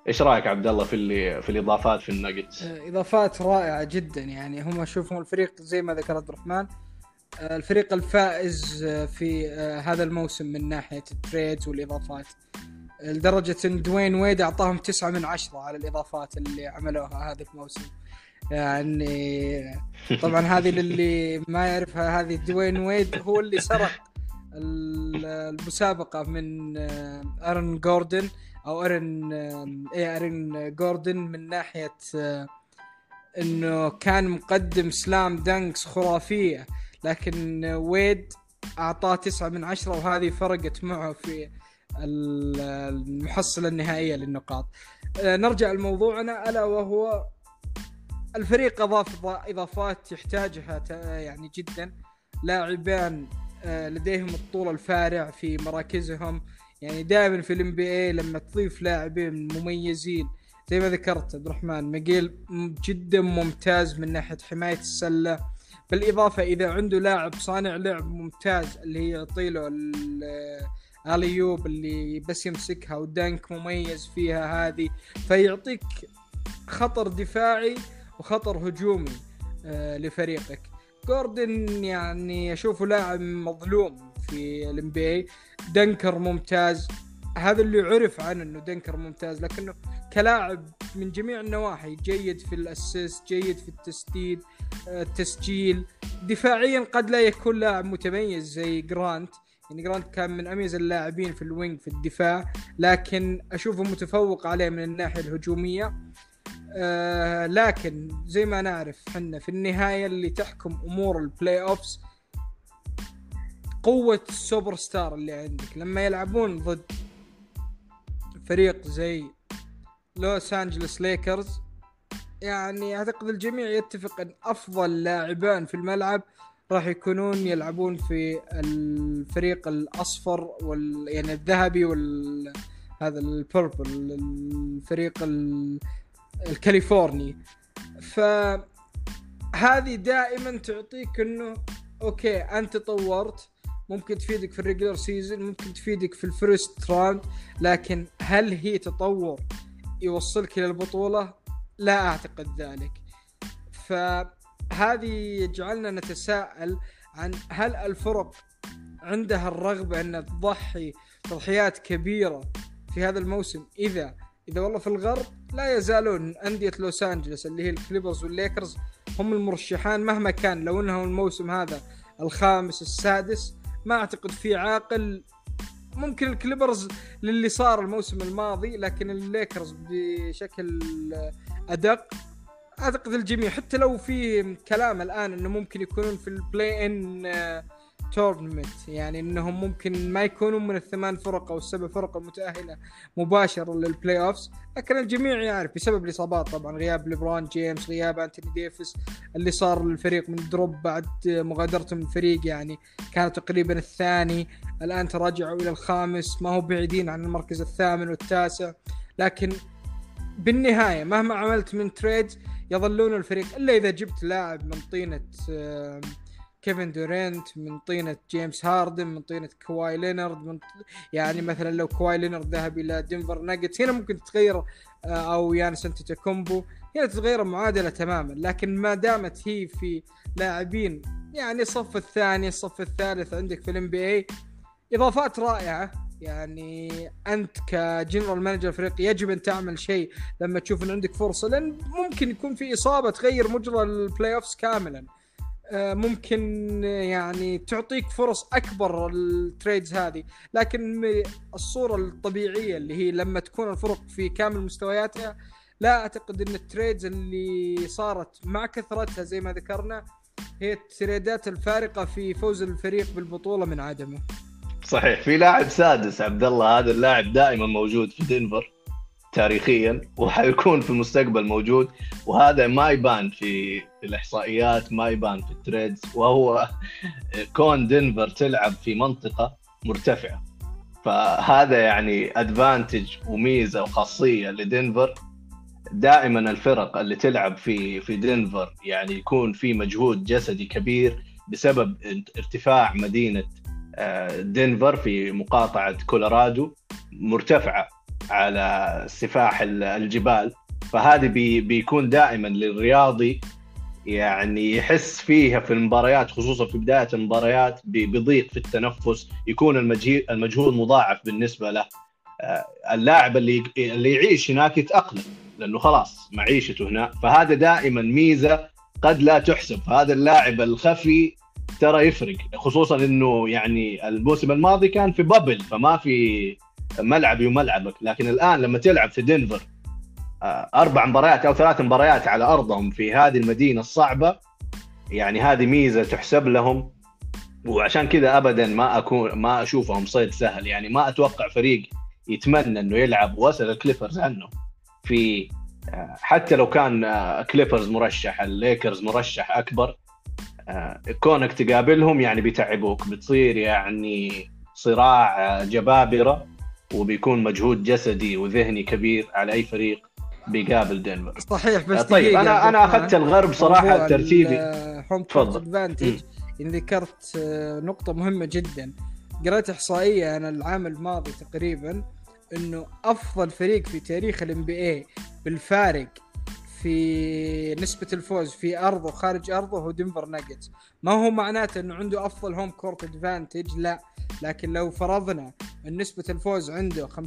إيش رأيك عبد الله في اللي في الإضافات في النجتس إضافات رائعة جدا يعني. هم اشوفهم الفريق زي ما ذكر عبد الرحمن الفريق الفائز في هذا الموسم من ناحية ال trades والإضافات. لدرجة إن دوين ويد أعطاهم تسعة من عشرة على الإضافات اللي عملوها هذا الموسم. يعني طبعا هذه للي ما يعرفها هذه دوين ويد هو اللي سرق المسابقة من أرن جوردن أو أرن اي أرن جوردن من ناحية إنه كان مقدم slam dunks خرافية. لكن ويد أعطاه تسعة من عشرة وهذه فرقت معه في المحصلة النهائية للنقاط. نرجع لموضوعنا ألا وهو الفريق أضاف إضافات يحتاجها يعني جدا. لاعبان لديهم الطول الفارع في مراكزهم. يعني دائما في ال NBA لما تضيف لاعبين مميزين زي ما ذكرت عبد الرحمن ماجيل جدا ممتاز من ناحية حماية السلة. بالإضافة إذا عنده لاعب صانع لعب ممتاز اللي هي يعطي له اليوب اللي بس يمسكها ودانك مميز فيها هذه فيعطيك خطر دفاعي وخطر هجومي آه لفريقك. جوردن يعني أشوفه لاعب مظلوم في الام بي dunker ممتاز. هذا اللي عرف عنه إنه dunker ممتاز لكنه كلاعب من جميع النواحي جيد في ال assist جيد في التسديد التسجيل دفاعيا قد لا يكون لاعب متميز زي جرانت يعني جرانت كان من أميز اللاعبين في ال wing في الدفاع لكن أشوفه متفوق عليه من الناحية الهجومية. آه لكن زي ما نعرف حنا في النهاية اللي تحكم أمور ال playoffs قوة السوبر ستار اللي عندك. لما يلعبون ضد فريق زي لوس انجلوس ليكرز يعني أعتقد الجميع يتفق إن أفضل لاعبان في الملعب راح يكونون يلعبون في الفريق الأصفر وال يعني الذهبي وال هذا ال purple الفريق الكاليفورني. فهذه دائما تعطيك إنه okay أنت طورت ممكن تفيدك في ال regular season ممكن تفيدك في ال first round لكن هل هي تطور يوصلك إلى البطولة؟ لا أعتقد ذلك. فهذه يجعلنا نتساءل عن هل الفرق عندها الرغبة أن تضحي تضحيات كبيرة في هذا الموسم؟ إذا إذا والله في الغرب لا يزالون أندية لوس أنجلوس اللي هي الكليبرز والليكرز هم المرشحان مهما كان لو إنهم الموسم هذا الخامس السادس ما أعتقد في عاقل ممكن الكليبرز للي صار الموسم الماضي لكن الليكرز بشكل أدق. اعتقد الجميع حتى لو في كلام الآن إنه ممكن يكونون في ال play-in tournament يعني إنهم ممكن ما يكونون من الثمان فرق أو السبع فرق المتأهلة مباشرة لل playoffs لكن الجميع يعرف بسبب الإصابات طبعا. غياب ليبرون جيمس غياب أنتوني ديفيس اللي صار للفريق من drop بعد مغادرته من الفريق يعني كان تقريبا الثاني. الآن تراجعوا إلى الخامس. ما هو بعيدين عن المركز الثامن والتاسع. لكن بالنهاية مهما عملت من trade يظلون الفريق. إلا إذا جبت لاعب من طينة كيفن دورينت من طينة جيمس هاردن من طينة كواي لينارد من يعني مثلا لو كواي لينارد ذهب إلى دنفر ناجتس هنا ممكن تتغير آه، أو يانس انتيتوكومبو هنا تتغير المعادله تماما لكن ما دامت هي في لاعبين يعني الصف الثاني الصف الثالث عندك في ال NBA إضافات رائعة. يعني أنت ك general manager فريق يجب أن تعمل شيء لما تشوف إن عندك فرصة لأن ممكن يكون في إصابة تغير مجرى ال playoffs كاملا. آه، ممكن يعني تعطيك فرص أكبر ال trades هذه. لكن الصورة الطبيعية اللي هي لما تكون الفرق في كامل مستوياتها لا أعتقد إن ال trades اللي صارت مع كثرتها زي ما ذكرنا هي التريدات الفارقة في فوز الفريق بالبطولة من عدمه. صحيح. في لاعب سادس عبد الله هذا اللاعب دائما موجود في دنفر تاريخيا وحيكون في المستقبل موجود وهذا ما يبان في, الإحصائيات ما يبان في ال trades وهو كون دنفر تلعب في منطقة مرتفعة. فهذا يعني advantage وميزة وخاصية لدنفر دائما الفرق اللي تلعب في في دنفر يعني يكون في مجهود جسدي كبير بسبب ارتفاع مدينة دنفر في مقاطعة كولورادو مرتفعة على سفوح الجبال. فهذه بي بيكون دائما للرياضي يعني يحس فيها في المباريات خصوصا في بداية المباريات بضيق في التنفس يكون المجهود مضاعف بالنسبة له. آه، اللاعب اللي اللي يعيش هناك يتأقلم لأنه خلاص معيشته هنا. فهذا دائما ميزة قد لا تحسب. هذا اللاعب الخفي ترى يفرق خصوصا إنه يعني الموسم الماضي كان في بابل فما في ملعبي وملعبك. لكن الآن لما تلعب في دنفر آه، أربع مباريات أو ثلاث مباريات على أرضهم في هذه المدينة الصعبة يعني هذه ميزة تحسب لهم. وعشان كذا ابدا ما اكون ما أشوفهم صيد سهل. يعني ما أتوقع فريق يتمنى إنه يلعب واسال الكليبرز عنه. في آه، حتى لو كان كليبرز آه، مرشح الليكرز مرشح أكبر كونك تقابلهم يعني بيتعبوك بتصير يعني صراع جبابرة وبيكون مجهود جسدي وذهني كبير على أي فريق بيقابل دنفر صحيح بس طيب أنا أنا أخذت الغرب صراحة ترتيبي home advantage ان ذكرت آه، نقطة مهمة جدا. قرأت إحصائية أنا العام الماضي تقريبا إنه أفضل فريق في تاريخ ال NBA بالفارق في نسبة الفوز في أرضه وخارج أرضه هو دنفر ناجتس. ما هو معناته إنه عنده أفضل home court advantage لا. لكن لو فرضنا إن نسبة الفوز عنده 50%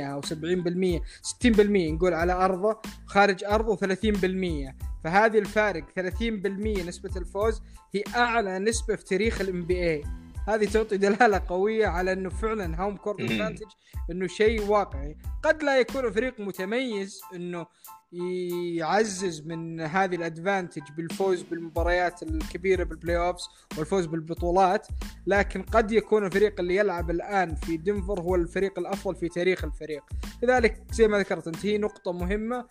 أو 70% 60% نقول على أرضه خارج أرضه 30% فهذه الفارق 30% نسبة الفوز هي أعلى نسبة في تاريخ ال NBA هذه تعطي دلالة قوية على إنه فعلا home court advantage إنه شيء واقعي. قد لا يكون فريق متميز إنه يعزز من هذه ال advantage بالفوز بالمباريات الكبيرة بال playoffs والفوز بالبطولات لكن قد يكون الفريق اللي يلعب الآن في دنفر هو الفريق الأفضل في تاريخ الفريق. لذلك زي ما ذكرت أنت هي نقطة مهمة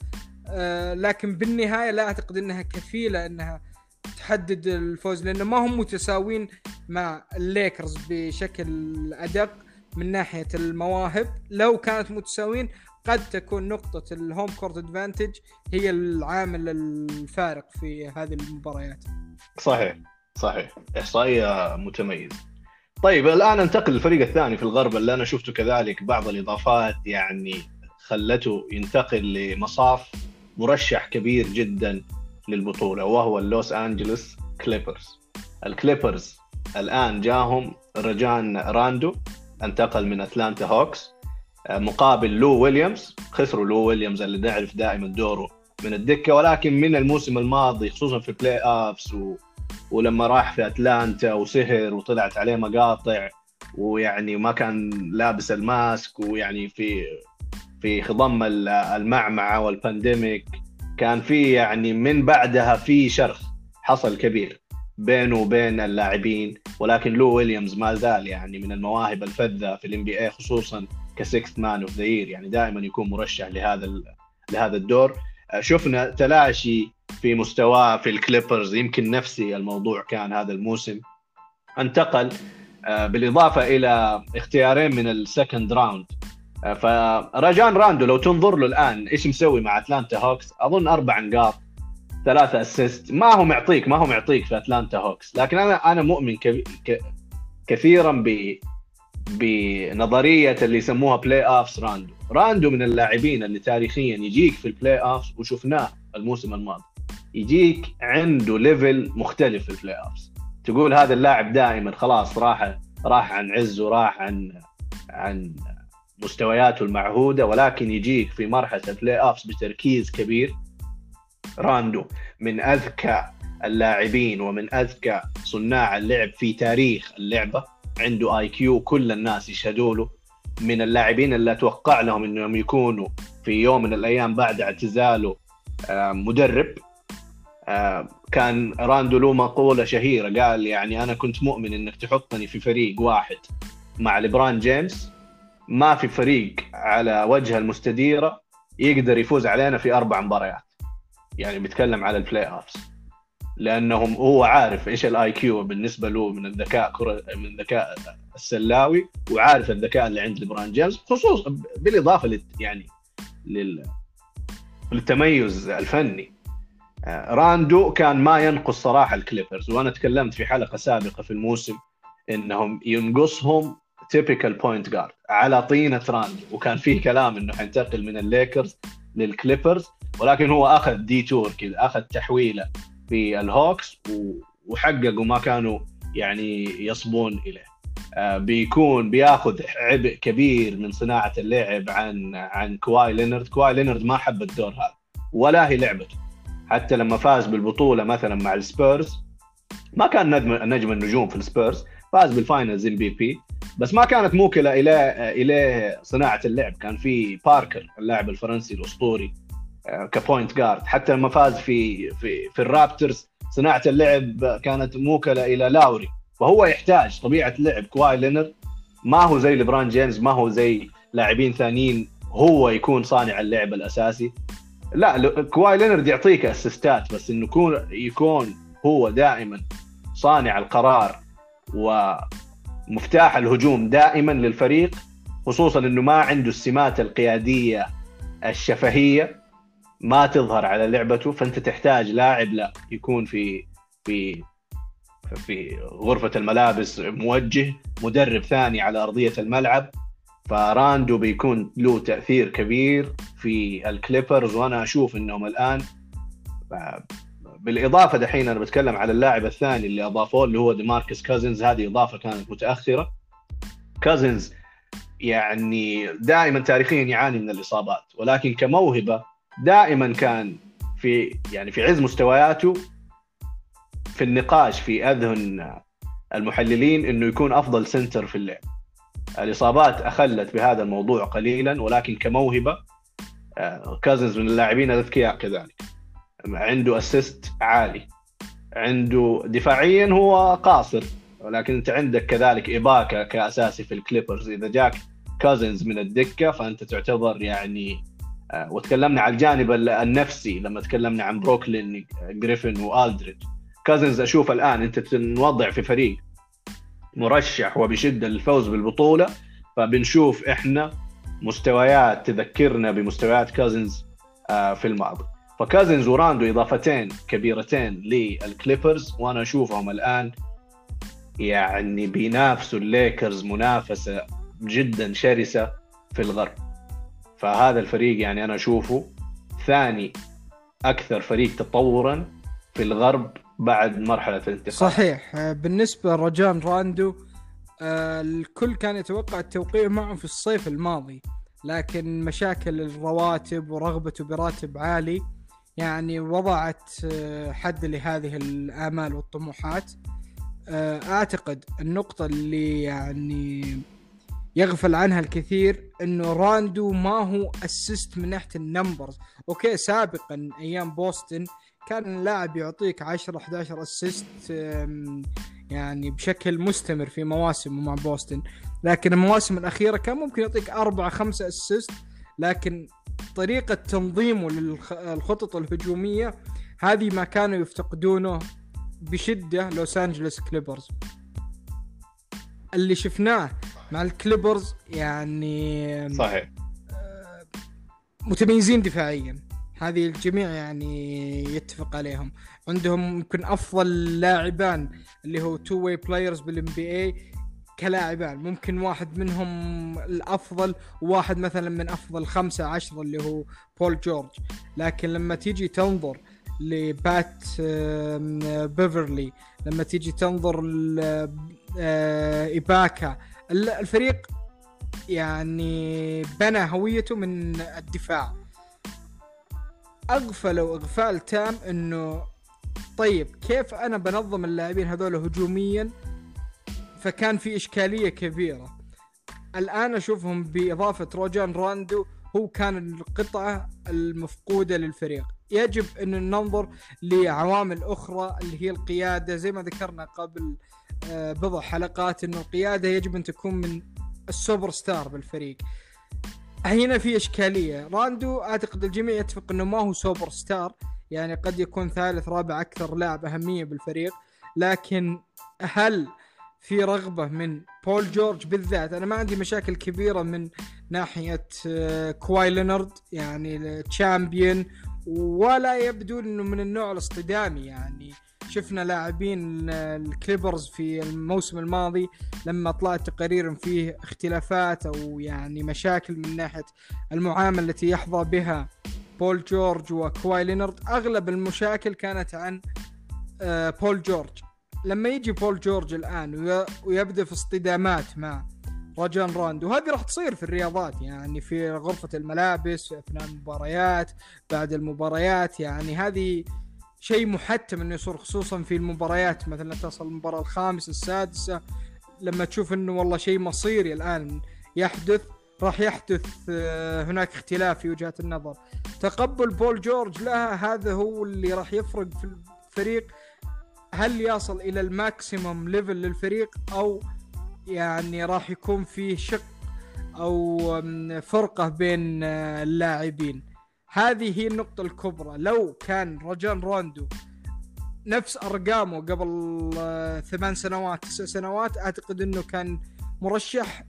آه لكن بالنهاية لا أعتقد إنها كفيلة إنها تحدد الفوز لأنه ما هم متساوين مع الليكرز بشكل أدق من ناحية المواهب. لو كانت متساوين قد تكون نقطة ال home court advantage هي العامل الفارق في هذه المباريات. صحيح صحيح إحصائية متميزة. طيب الآن ننتقل للفريق الثاني في الغرب اللي أنا شفته كذلك بعض الإضافات يعني خلته ينتقل لمصاف مرشح كبير جدا للبطولة وهو اللوس أنجلوس كليبرز. الكليبرز الآن جاهم رجان راندو انتقل من أتلانتا هوكس مقابل لو ويليامز. خسروا لو ويليامز اللي نعرف دائما دوره من الدكة ولكن من الموسم الماضي خصوصا في ال playoffs و... ولما راح في أتلانتا وسهر وطلعت عليه مقاطع ويعني ما كان لابس ال mask ويعني في في خضم المعمعة وال pandemic كان في يعني من بعدها في شرخ حصل كبير بينه وبين اللاعبين ولكن لو ويليامز ما زال يعني من المواهب الفذة في ال NBA خصوصا ك sixth man of the year يعني دائما يكون مرشح لهذا لهذا الدور. آه، شفنا تلاشي في مستواه في الكليبرز يمكن نفسي الموضوع كان هذا الموسم. انتقل آه، بالإضافة إلى اختيارين من ال second round فرجان راندو لو تنظر له الآن إيش مسوي مع أتلانتا هوكس؟ أظن أربع نقاط ثلاثة assist ما هو معطيك ما هو معطيك في أتلانتا هوكس. لكن أنا أنا مؤمن. كثيرا ب بنظرية اللي يسموها playoffs راندو راندو من اللاعبين اللي تاريخيا يجيك في ال playoffs وشفناه الموسم الماضي. يجيك عنده level مختلف في ال playoffs تقول هذا اللاعب دائما خلاص راح راح عن عزه راح عن عن مستوياته المعهودة ولكن يجيك في مرحلة ال playoffs بتركيز كبير. راندو من أذكى اللاعبين ومن أذكى صناع اللعب في تاريخ اللعبة. عنده IQ كل الناس يشهدوا له من اللاعبين اللي أتوقع لهم إنهم يكونوا في يوم من الأيام بعد اعتزاله آه، مدرب. آه، كان راندو له مقوله شهيرة قال يعني أنا كنت مؤمن إنك تحطني في فريق واحد مع ليبران جيمس. ما في فريق على وجه المستديرة يقدر يفوز علينا في أربع مباريات. يعني بيتكلم على ال playoffs لأنهم هو عارف إيش ال IQ بالنسبة له من الذكاء كرة من الذكاء السلاوي وعارف الذكاء اللي عند ليبران جيمس خصوصا بالإضافة لل يعني لل للتميز الفني. آه، راندو كان ما ينقص صراحة الكليبرز وأنا تكلمت في حلقة سابقة في الموسم إنهم ينقصهم typical point guard على طينة راندو وكان في كلام إنه حينتقل من الليكرز للكليبرز ولكن هو أخذ detour كذا أخذ تحويلة في الهوكس وحققوا ما كانوا يعني يصبون إليه. آه، بيكون بياخذ عبء كبير من صناعة اللعب عن عن كواي لينرد. كواي لينرد ما حب الدور هذا ولا هي لعبته. حتى لما فاز بالبطولة مثلا مع السبيرز ما كان نجم نجم النجوم في السبيرز فاز بال finals MVP بس ما كانت موكلة إلى إلى صناعة اللعب. كان في باركر اللاعب الفرنسي الأسطوري ك point guard حتى لما فاز في في في الرابترز صناعة اللعب كانت موكلة إلى لاوري. وهو يحتاج طبيعة لعب. كواي لينرد ما هو زي ليبران جيمس ما هو زي لاعبين ثانيين. هو يكون صانع اللعب الأساسي. لا كواي لينرد يعطيك assistات بس إنه يكون يكون هو دائما صانع القرار ومفتاح الهجوم دائما للفريق خصوصا إنه ما عنده السمات القيادية الشفهية. ما تظهر على لعبته فأنت تحتاج لاعب لا يكون في في في غرفة الملابس موجه مدرب ثاني على أرضية الملعب. فراندو بيكون له تأثير كبير في الكليبرز وأنا أشوف إنهم الآن بالإضافة دحين أنا بتكلم على اللاعب الثاني اللي أضافوه اللي هو ديماركس كازنز. هذه إضافة كانت متأخرة. كازنز يعني دائما تاريخيا يعاني من الإصابات ولكن كموهبة دائما كان في يعني في عز مستوياته في النقاش في أذهن المحللين إنه يكون أفضل center في اللعب. الإصابات أخلت بهذا الموضوع قليلا ولكن كموهبة آه، كازنز من اللاعبين الأذكياء كذلك. عنده assist عالي. عنده دفاعيا هو قاصر ولكن أنت عندك كذلك إباكا كأساسي في الكليبرز. إذا جاك كازنز من الدكة فأنت تعتبر يعني وتكلمنا على الجانب النفسي لما تكلمنا عن بروكلين جريفن وألدريد. كازنز أشوف الآن أنت تنوضع في فريق مرشح وبشدة للفوز بالبطولة فبنشوف إحنا مستويات تذكرنا بمستويات كازنز آه، في الماضي. فكازنز وراندو إضافتين كبيرتين للكليبرز وأنا أشوفهم الآن يعني بينافسوا الليكرز منافسة جدا شرسة في الغرب. فهذا الفريق يعني أنا أشوفه ثاني أكثر فريق تطورا في الغرب بعد مرحلة الانتقال. صحيح. آه، بالنسبة لرجان راندو آه، الكل كان يتوقع التوقيع معه في الصيف الماضي لكن مشاكل الرواتب ورغبته براتب عالي يعني وضعت آه، حد لهذه الآمال والطموحات. أعتقد النقطة اللي يعني يغفل عنها الكثير إنه راندو ما هو assist من ناحية ال numbers okay سابقا أيام بوسطن كان اللاعب يعطيك 10 11 assist يعني بشكل مستمر في مواسم مع بوسطن لكن المواسم الأخيرة كان ممكن يعطيك 4 5 assist لكن طريقة تنظيمه للخطط الهجومية هذه ما كانوا يفتقدونه بشدة لوس أنجلوس كليبرز. اللي شفناه مع الكليبرز يعني صحيح. متميزين دفاعيا. هذه الجميع يعني يتفق عليهم. عندهم يمكن أفضل لاعبان اللي هو two-way players بال NBA كلاعبان. ممكن واحد منهم الأفضل وواحد مثلا من أفضل خمسة عشرة اللي هو بول جورج لكن لما تيجي تنظر لبات بيفرلي لما تيجي تنظر لإيباكا الفريق يعني بنى هويته من الدفاع. اغفلوا اغفال تام إنه طيب كيف أنا بنظم اللاعبين هذول هجوميا؟ فكان في إشكالية كبيرة. الآن أشوفهم بإضافة روجان راندو هو كان القطعة المفقودة للفريق. يجب إن ننظر لعوامل أخرى اللي هي القيادة زي ما ذكرنا قبل بضع حلقات إنه القيادة يجب أن تكون من السوبر ستار بالفريق. هنا في إشكالية. راندو أعتقد الجميع يتفق إنه ما هو سوبر ستار يعني قد يكون ثالث رابع أكثر لاعب أهمية بالفريق. لكن هل في رغبة من بول جورج بالذات؟ أنا ما عندي مشاكل كبيرة من ناحية آه، كواي لينارد يعني champion ولا يبدو إنه من النوع الاصطدامي يعني. شفنا لاعبين الكليبرز في الموسم الماضي لما طلعت تقارير فيه اختلافات أو يعني مشاكل من ناحية المعاملة التي يحظى بها بول جورج وكواي لينارد أغلب المشاكل كانت عن آه، بول جورج. لما يجي بول جورج الآن ويبدأ في اصطدامات مع رجان راندو هذه راح تصير في الرياضات يعني في غرفة الملابس في أثناء المباريات بعد المباريات يعني هذه شيء محتم إنه يصير خصوصا في المباريات مثلا تصل المباراة الخامسة السادسة لما تشوف إنه والله شيء مصيري الآن. يحدث راح يحدث آه، هناك اختلاف في وجهات النظر. تقبل بول جورج لها هذا هو اللي راح يفرق في الفريق. هل يصل إلى ال maximum level للفريق؟ أو يعني راح يكون في شق أو فرقة بين آه، اللاعبين. هذه هي النقطة الكبرى. لو كان راجون روندو نفس أرقامه قبل آه، ثمان سنوات تسع سنوات أعتقد إنه كان مرشح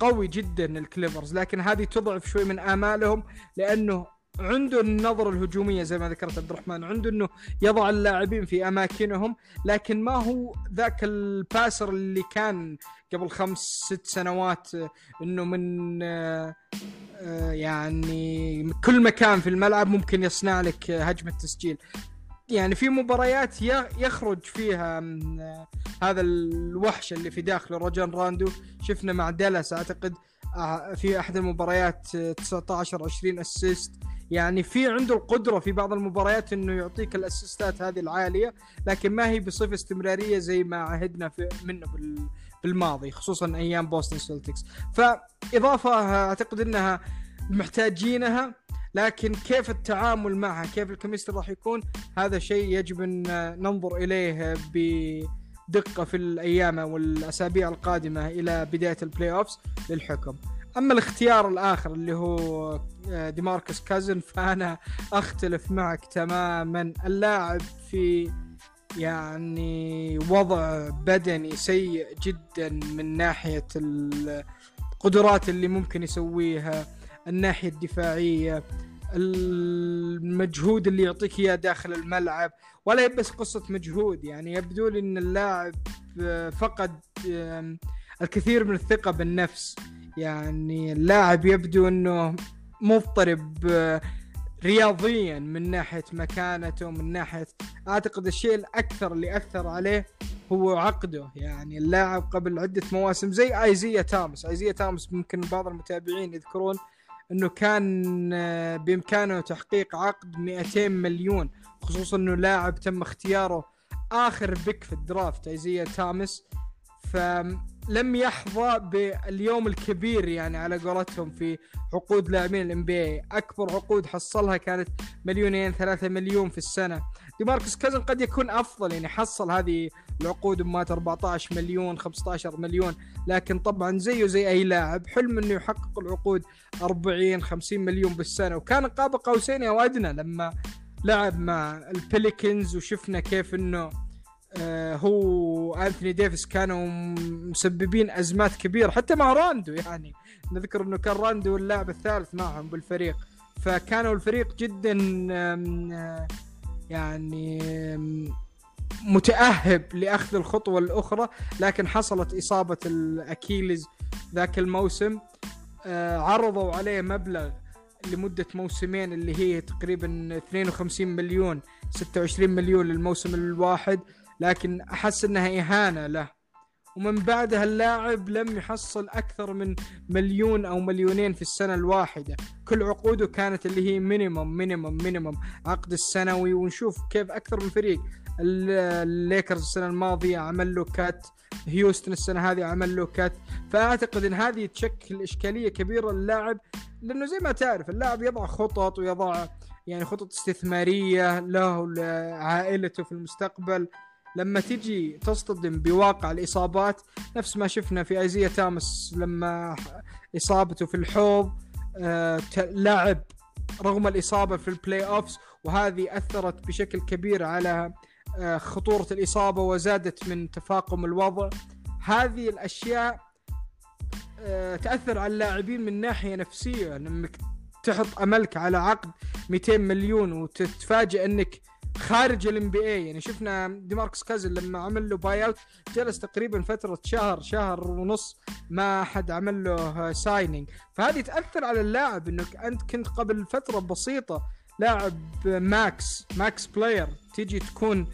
قوي جدا الكليبرز لكن هذه تضعف شوي من آمالهم لأنه عنده النظرة الهجومية زي ما ذكرت عبد الرحمن عنده إنه يضع اللاعبين في أماكنهم لكن ما هو ذاك ال passer اللي كان قبل خمس ست سنوات إنه من آه، آه، يعني كل مكان في الملعب ممكن يصنع لك هجمة تسجيل. يعني في مباريات يخرج فيها آه، هذا الوحش اللي في داخله راجون روندو. شفنا مع دالاس أعتقد في أحد المباريات 19 20 assist يعني في عنده القدرة في بعض المباريات إنه يعطيك الاسيستات هذه العالية لكن ما هي بصفة استمرارية زي ما عهدنا في منه بالماضي خصوصا أيام بوستن سيلتكس فإضافة أعتقد إنها محتاجينها لكن كيف التعامل معها كيف ال chemistry راح يكون هذا شيء يجب أن ننظر إليه بدقة في الأيام والاسابيع القادمة إلى بداية ال playoffs للحكم. أما الاختيار الآخر اللي هو آه، ديماركس كازنز فأنا أختلف معك تماما. اللاعب في يعني وضع بدني سيء جدا من ناحية القدرات اللي ممكن يسويها الناحية الدفاعية المجهود اللي يعطيك إياه داخل الملعب. ولا هي بس قصة مجهود يعني يبدو لي إن اللاعب آه، فقد الكثير من الثقة بالنفس. يعني اللاعب يبدو إنه مضطرب آه، رياضيا من ناحية مكانته من ناحية أعتقد الشيء الأكثر اللي أثر عليه هو عقده. يعني اللاعب قبل عدة مواسم زي آيزيا تامس. آيزيا تامس ممكن بعض المتابعين يذكرون إنه كان آه، بإمكانه تحقيق عقد 200 مليون خصوصا إنه لاعب تم اختياره آخر بيك في الدرافت آيزيا تامس. ف لم يحظى باليوم الكبير يعني على قولتهم في عقود لاعبين ال NBA أكبر عقود حصلها كانت مليونين ثلاثة مليون في السنة. ديماركس كازنز قد يكون أفضل يعني حصل هذه العقود بمية 14 مليون 15 مليون. لكن طبعا زيه زي أي لاعب حلم إنه يحقق العقود 40 50 مليون بالسنة. وكان قاب قوسين أو أدنى لما لعب مع البليكنز وشفنا كيف إنه هو أنثوني ديفيس كانوا مسببين أزمات كبيرة حتى مع راندو يعني. نذكر إنه كان راندو اللاعب الثالث معهم بالفريق. فكانوا الفريق جدا يعني متأهب لأخذ الخطوة الأخرى لكن حصلت إصابة ال Achilles ذاك الموسم. آه، عرضوا عليه مبلغ لمدة موسمين اللي هي تقريبا 52 مليون 26 مليون للموسم الواحد. لكن أحس أنها إهانة له. ومن بعدها اللاعب لم يحصل أكثر من مليون أو مليونين في السنة الواحدة. كل عقوده كانت اللي هي minimum minimum minimum عقد السنوي ونشوف كيف أكثر من فريق. الليكرز السنة الماضية عمل له cut هيوستن السنة هذه عمل له cut فأعتقد أن هذه تشكل إشكالية كبيرة للاعب. لأنه زي ما تعرف اللاعب يضع خطط ويضع يعني خطط استثمارية له ولعائلته في المستقبل. لما تجي تصطدم بواقع الإصابات نفس ما شفنا في أيزيا توماس لما إصابته في الحوض آه لعب رغم الإصابة في ال playoffs وهذه أثرت بشكل كبير على آه خطورة الإصابة وزادت من تفاقم الوضع. هذه الأشياء آه تأثر على اللاعبين من ناحية نفسية انك تحط أملك على عقد 200 مليون وتتفاجئ إنك خارج ال NBA يعني شفنا ديماركس كازنز لما عمل له buyout جلس تقريبا فترة شهر شهر ونص ما حد عمل له signing فهذه تأثر على اللاعب إنك أنت كنت قبل فترة بسيطة لاعب max max player تيجي تكون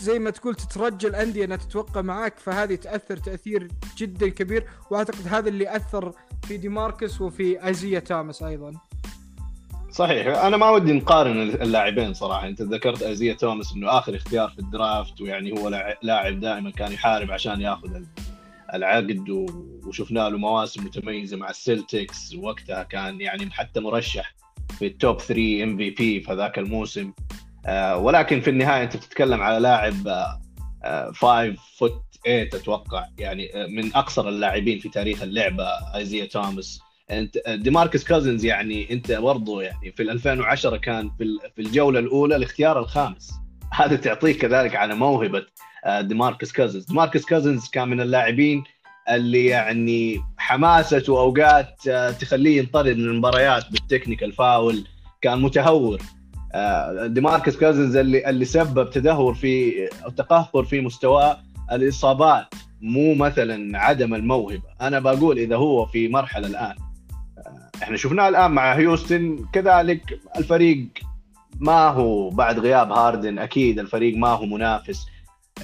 زي ما تقول تترجى الأندية إنها توقع معاك. فهذه تأثر تأثير جدا كبير. وأعتقد هذا اللي أثر في ديماركس وفي أيزيا توماس أيضا. صحيح. أنا ما ودي نقارن اللاعبين صراحة. أنت ذكرت ازيا توماس إنه آخر اختيار في ال draft ويعني هو لاعب دائما كان يحارب عشان ياخذ العقد وشفنا له مواسم متميزة مع السلتكس. وقتها كان يعني حتى مرشح في ال top 3 MVP في ذاك الموسم. آه، ولكن في النهاية أنت بتتكلم على لاعب 5 foot 8 أتوقع. يعني آه، من أقصر اللاعبين في تاريخ اللعبة ايزيا توماس. انت ديماركس كوزنز يعني أنت برضه يعني في 2010 كان في في الجولة الأولى الاختيار الخامس. هذا تعطيك كذلك على موهبة آه، ديماركس كوزنز ديماركس كوزنز كان من اللاعبين اللي يعني حماسته اوقات آه، تخليه ينطرد من المباريات بال technical foul كان متهور. آه، ديماركس كوزنز اللي اللي سبب تدهور في تقهقر في مستواه الإصابات مو مثلا عدم الموهبة. أنا بقول إذا هو في مرحلة الآن إحنا شفناه الآن مع هيوستن. كذلك الفريق ما هو بعد غياب هاردن أكيد الفريق ما هو منافس.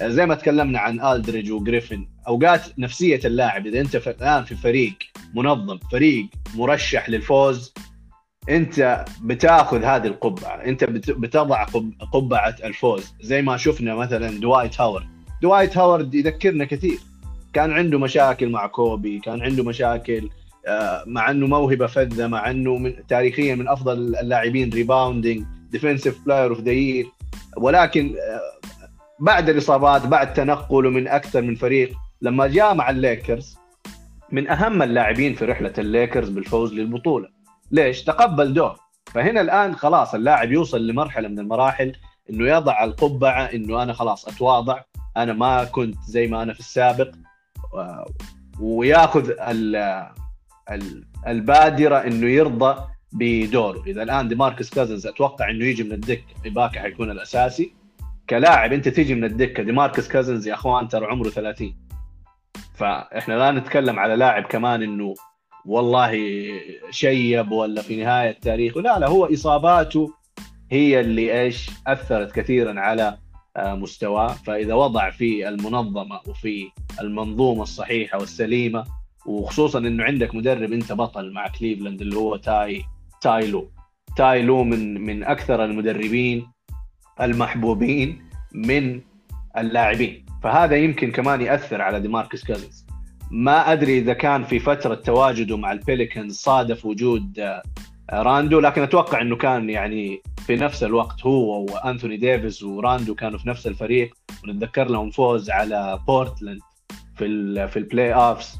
زي ما تكلمنا عن ألدريدج وجريفن أوقات نفسية اللاعب إذا أنت الآن في فريق منظم فريق مرشح للفوز أنت بتاخذ هذه القبعة أنت بتضع قبعة الفوز. زي ما شفنا مثلا دوايت هاورد. دوايت هاورد يذكرنا كثير. كان عنده مشاكل مع كوبي كان عنده مشاكل مع أنه موهبة فذة مع أنه من تاريخيا من أفضل اللاعبين rebounding defensive player of the year ولكن آه، بعد الإصابات بعد تنقله من أكثر من فريق لما جاء مع الليكرز من أهم اللاعبين في رحلة الليكرز بالفوز للبطولة. ليش؟ تقبل دور فهنا الآن خلاص اللاعب يوصل لمرحلة من المراحل إنه يضع القبعة إنه أنا خلاص أتواضع أنا ما كنت زي ما أنا في السابق آه، وياخذ البادرة إنه يرضى بدوره إذا الآن ديماركس كازنز أتوقع إنه يجي من الدكة إيباكا حيكون الأساسي. كلاعب أنت تيجي من الدكة ديماركس كازنز يا أخوان ترى عمره 30 فإحنا لا نتكلم على لاعب كمان إنه والله شيب ولا في نهاية تاريخه لا لا هو إصاباته هي اللي إيش؟ أثرت كثيرا على آه، مستواه. فإذا وضع في المنظمة وفي المنظومة الصحيحة والسليمة وخصوصا إنه عندك مدرب أنت بطل مع كليفلاند اللي هو تاي تايلو. تايلو من من أكثر المدربين المحبوبين من اللاعبين. فهذا يمكن كمان يأثر على ديماركس كازنز ما أدري إذا كان في فترة تواجده مع البيليكانز صادف وجود آه، راندو لكن أتوقع إنه كان يعني في نفس الوقت هو وأنتوني ديفيس وراندو كانوا في نفس الفريق. ونتذكر لهم فوز على بورتلاند في في ال playoffs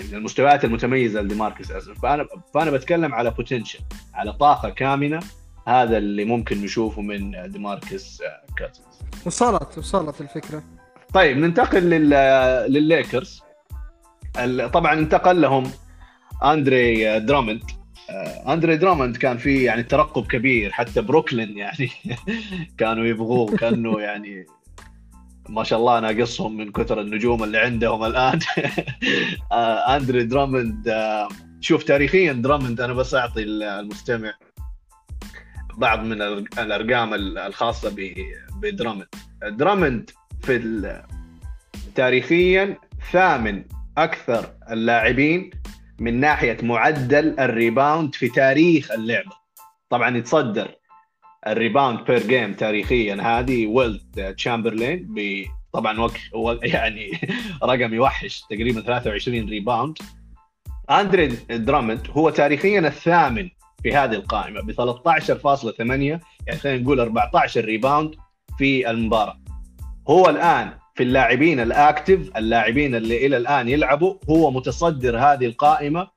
يعني من المستويات المتميزة لديماركس ازل فانا فأنا بتكلم على potential على طاقة كامنة هذا اللي ممكن نشوفه من ديماركس كازنز وصلت وصلت الفكرة. طيب ننتقل لل... للليكرز. طبعا انتقل لهم أندري دراموند آه، أندري دراموند كان في يعني ترقب كبير حتى بروكلين يعني كانوا يبغوه كأنه يعني ما شاء الله ناقصهم من كثر النجوم اللي عندهم الآن. آه، أندري دراموند آه، شوف تاريخيا دراموند أنا بس أعطي المستمع بعض من الأرقام الخاصة بدراموند دراموند في تاريخيا ثامن أكثر اللاعبين من ناحية معدل ال rebound في تاريخ اللعبة. طبعا يتصدر ال rebound per game تاريخيا. هذه ويلت تشامبرلين طبعا وقت يعني رقم يوحش تقريبا 23 rebound. أندري دراموند هو تاريخيا الثامن في هذه القائمة ب 13.8 يعني خلينا نقول 14 rebound في المباراة. هو الآن في اللاعبين ال active اللاعبين اللي إلى الآن يلعبوا هو متصدر هذه القائمة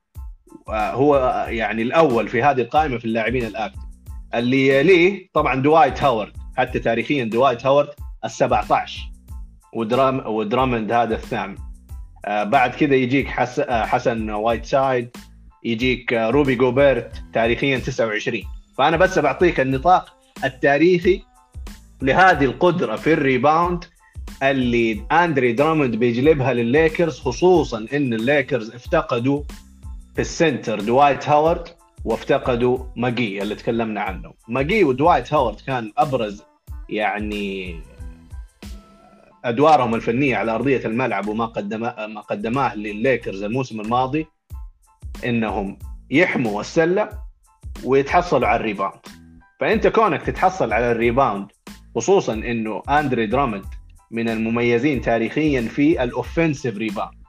هو يعني الأول في هذه القائمة في اللاعبين ال active. اللي يليه طبعا دوايت هاورد حتى تاريخيا دوايت هاورد ال 17 ودرام ودراموند هذا الثامن. آه بعد كذا يجيك حس آه حسن وايت سايد يجيك آه روبي جوبرت تاريخيا 29 فأنا بس بعطيك النطاق التاريخي لهذه القدرة في ال rebound اللي أندري دراموند بيجلبها للليكرز خصوصا إن الليكرز افتقدوا في ال center دوايت هاورد. وافتقدوا ماجي اللي تكلمنا عنه. ماجي ودوايت هاورد كان أبرز يعني أدوارهم الفنية على أرضية الملعب وما قدمه ما قدماه للليكرز الموسم الماضي إنهم يحموا السلة ويتحصلوا على ال rebound. فأنت كونك تتحصل على ال rebound خصوصا إنه أندري دراموند من المميزين تاريخيا في ال offensive rebound.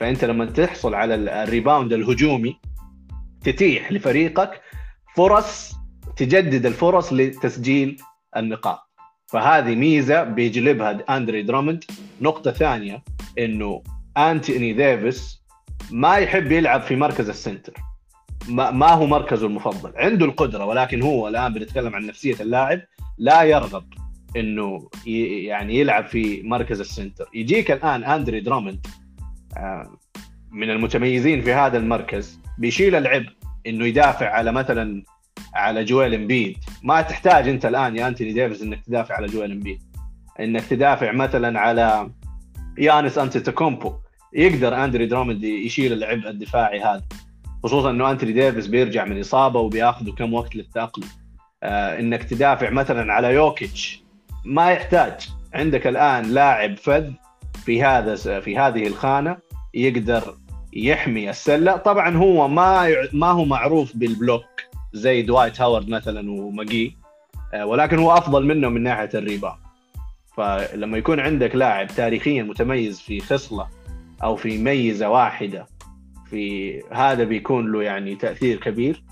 فأنت لما تحصل على ال rebound الهجومي تتيح لفريقك فرص تجدد الفرص لتسجيل النقاط فهذه ميزة بيجلبها أندري دراموند. نقطة ثانية إنه أنتوني ديفيس ما يحب يلعب في مركز ال center. ما, ما هو مركزه المفضل. عنده القدرة ولكن هو الآن بنتكلم عن نفسية اللاعب لا يرغب إنه يعني يلعب في مركز ال center. يجيك الآن أندري دراموند آه، من المتميزين في هذا المركز. بيشيل العبء إنه يدافع على مثلا على جويل امبيد ما تحتاج أنت الآن يا أنتوني ديفيس إنك تدافع على جويل امبيد إنك تدافع مثلا على يانيس انتي يقدر أندري دراموند يشيل العبء الدفاعي هذا. خصوصا إنه انتوني ديفيس بيرجع من إصابة وبياخذ كم وقت للتأقلم. آه إنك تدافع مثلا على يوكيتش. ما يحتاج. عندك الآن لاعب فذ في هذا في هذه الخانة يقدر يحمي السلة طبعا هو ما ما هو معروف بال block زي دوايت هاورد مثلا وماجي آه، ولكن هو أفضل منه من ناحية ال rebound. فلما يكون عندك لاعب تاريخيا متميز في خصلة أو في ميزة واحدة في هذا بيكون له يعني تأثير كبير.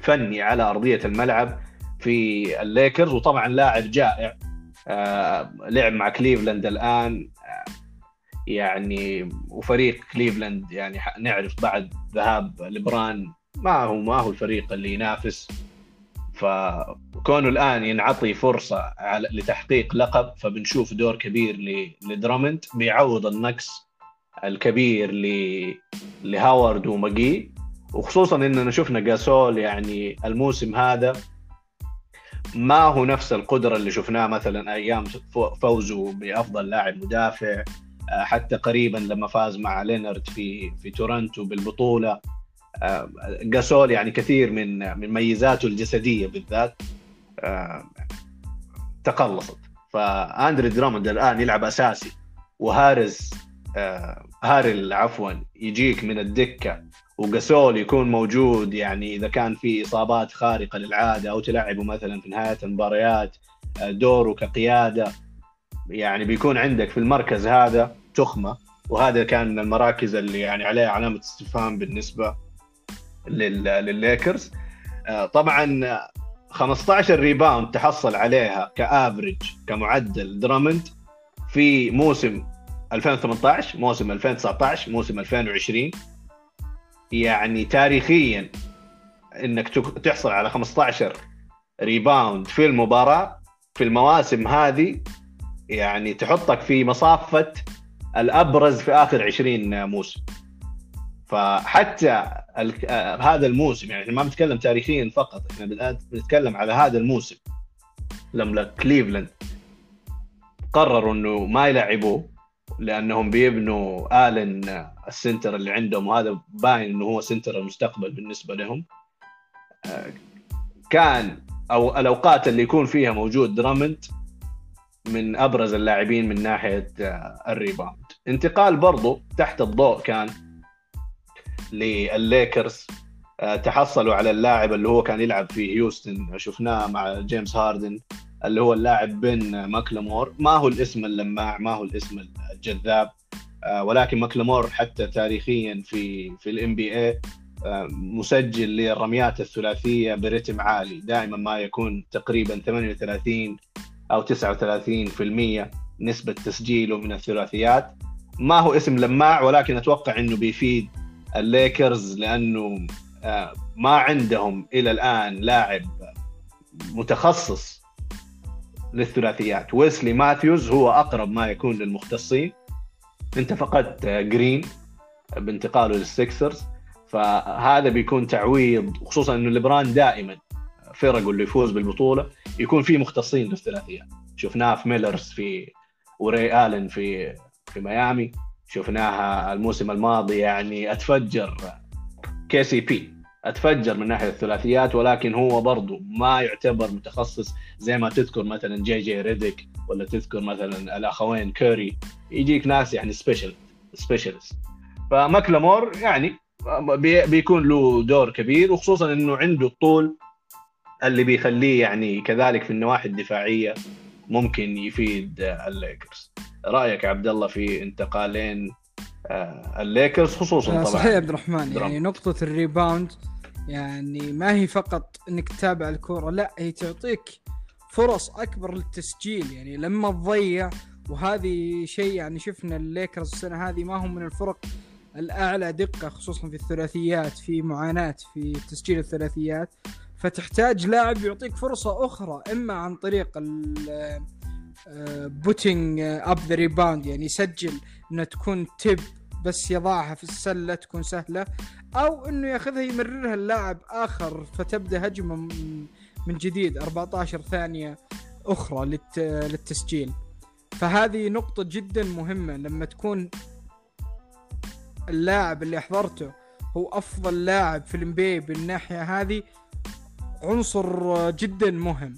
فني على أرضية الملعب في الليكرز وطبعا لاعب جائع آه، لعب مع كليفلاند الآن. يعني وفريق كليفلاند يعني نعرف بعد ذهاب لبرون ما هو ما هو الفريق اللي ينافس. فكونه الآن ينعطي فرصة لتحقيق لقب فبنشوف دور كبير لدراموند بيعوض النقص الكبير لهاورد وماكجي. وخصوصا إننا شفنا جاسول يعني الموسم هذا ما هو نفس القدرة اللي شفناه مثلا أيام فوزه بأفضل لاعب مدافع. حتى قريبا لما فاز مع لينارد في في تورنتو بالبطولة. جاسول آه، يعني كثير من من ميزاته الجسدية بالذات آه، تقلصت. فأندري دراموند الآن يلعب أساسي وهارز هاريل عفوا يجيك من الدكة وجاسول يكون موجود يعني إذا كان في إصابات خارقة للعادة أو تلعبه مثلا في نهاية المباريات آه، دوره كقيادة يعني بيكون عندك في المركز هذا تخمة وهذا كان من المراكز اللي يعني عليها علامة استفهام بالنسبة للليكرز. آه، طبعا 15 rebound تحصل عليها ك average كمعدل درامند في موسم 2018 موسم 2019 موسم 2020 يعني تاريخيا إنك تحصل على 15 ريباوند في المباراة في المواسم هذه يعني تحطك في مصافة الأبرز في آخر 20 موسم فحتى. آه هذا الموسم يعني ما بنتكلم تاريخيا فقط إحنا بنتكلم على هذا الموسم لما كليفلاند قرروا إنه ما يلعبوه لأنهم بيبنوا آلن ال center اللي عندهم وهذا باين إنه هو center المستقبل بالنسبة لهم آه، كان أو الأوقات اللي يكون فيها موجود درامند من أبرز اللاعبين من ناحية آه، ال rebound. انتقال برضو تحت الضوء كان للليكرز. آه، تحصلوا على اللاعب اللي هو كان يلعب في هيوستن. شفناه مع جيمس هاردن اللي هو اللاعب بن ماكلمور. ما هو الاسم اللماع ما هو الاسم الجذاب. آه، ولكن ماكلمور حتى تاريخيا في في ال NBA مسجل للرميات الثلاثية برتم عالي. دائما ما يكون تقريبا 38 أو 39% نسبة تسجيله من الثلاثيات. ما هو اسم لماع ولكن أتوقع إنه بيفيد الليكرز لأنه آه، ما عندهم إلى الآن لاعب متخصص للثلاثيات. ويسلي ماثيوز هو أقرب ما يكون للمختصين. أنت فقدت جرين بانتقاله للسكسرز فهذا بيكون تعويض خصوصا إنه ليبران دائما فرقه اللي يفوز بالبطولة يكون في مختصين للثلاثيات شفناه في ميلر في وراي آلن في في ميامي. شفناها الموسم الماضي يعني أتفجر. KCP أتفجر من ناحية الثلاثيات ولكن هو برضه ما يعتبر متخصص. زي ما تذكر مثلا جي جي ريديك ولا تذكر مثلا الأخوين كوري يجيك ناس يعني special specialist فماكلمور يعني بيكون له دور كبير وخصوصا إنه عنده الطول اللي بيخليه يعني كذلك في النواحي الدفاعية ممكن يفيد الليكرز. رأيك عبد الله في انتقالين آه، الليكرز خصوصا طبعا؟ صحيح عبد الرحمن يعني نقطة ال rebound يعني ما هي فقط إنك تتابع الكورة لا هي تعطيك فرص أكبر للتسجيل. يعني لما تضيع وهذه شيء يعني شفنا الليكرز السنة هذه ما هم من الفرق الأعلى دقة خصوصا في الثلاثيات في معاناة في تسجيل الثلاثيات. فتحتاج لاعب يعطيك فرصة أخرى إما عن طريق putting up the rebound يعني يسجل إنه تكون tip بس يضعها في السلة تكون سهلة أو إنه ياخذها يمررها اللاعب آخر فتبدأ هجمة من جديد 14 ثانية أخرى للتسجيل. فهذه نقطة جدا مهمة لما تكون اللاعب اللي احضرته هو أفضل لاعب في ال NBA بالناحية هذه عنصر جدا مهم.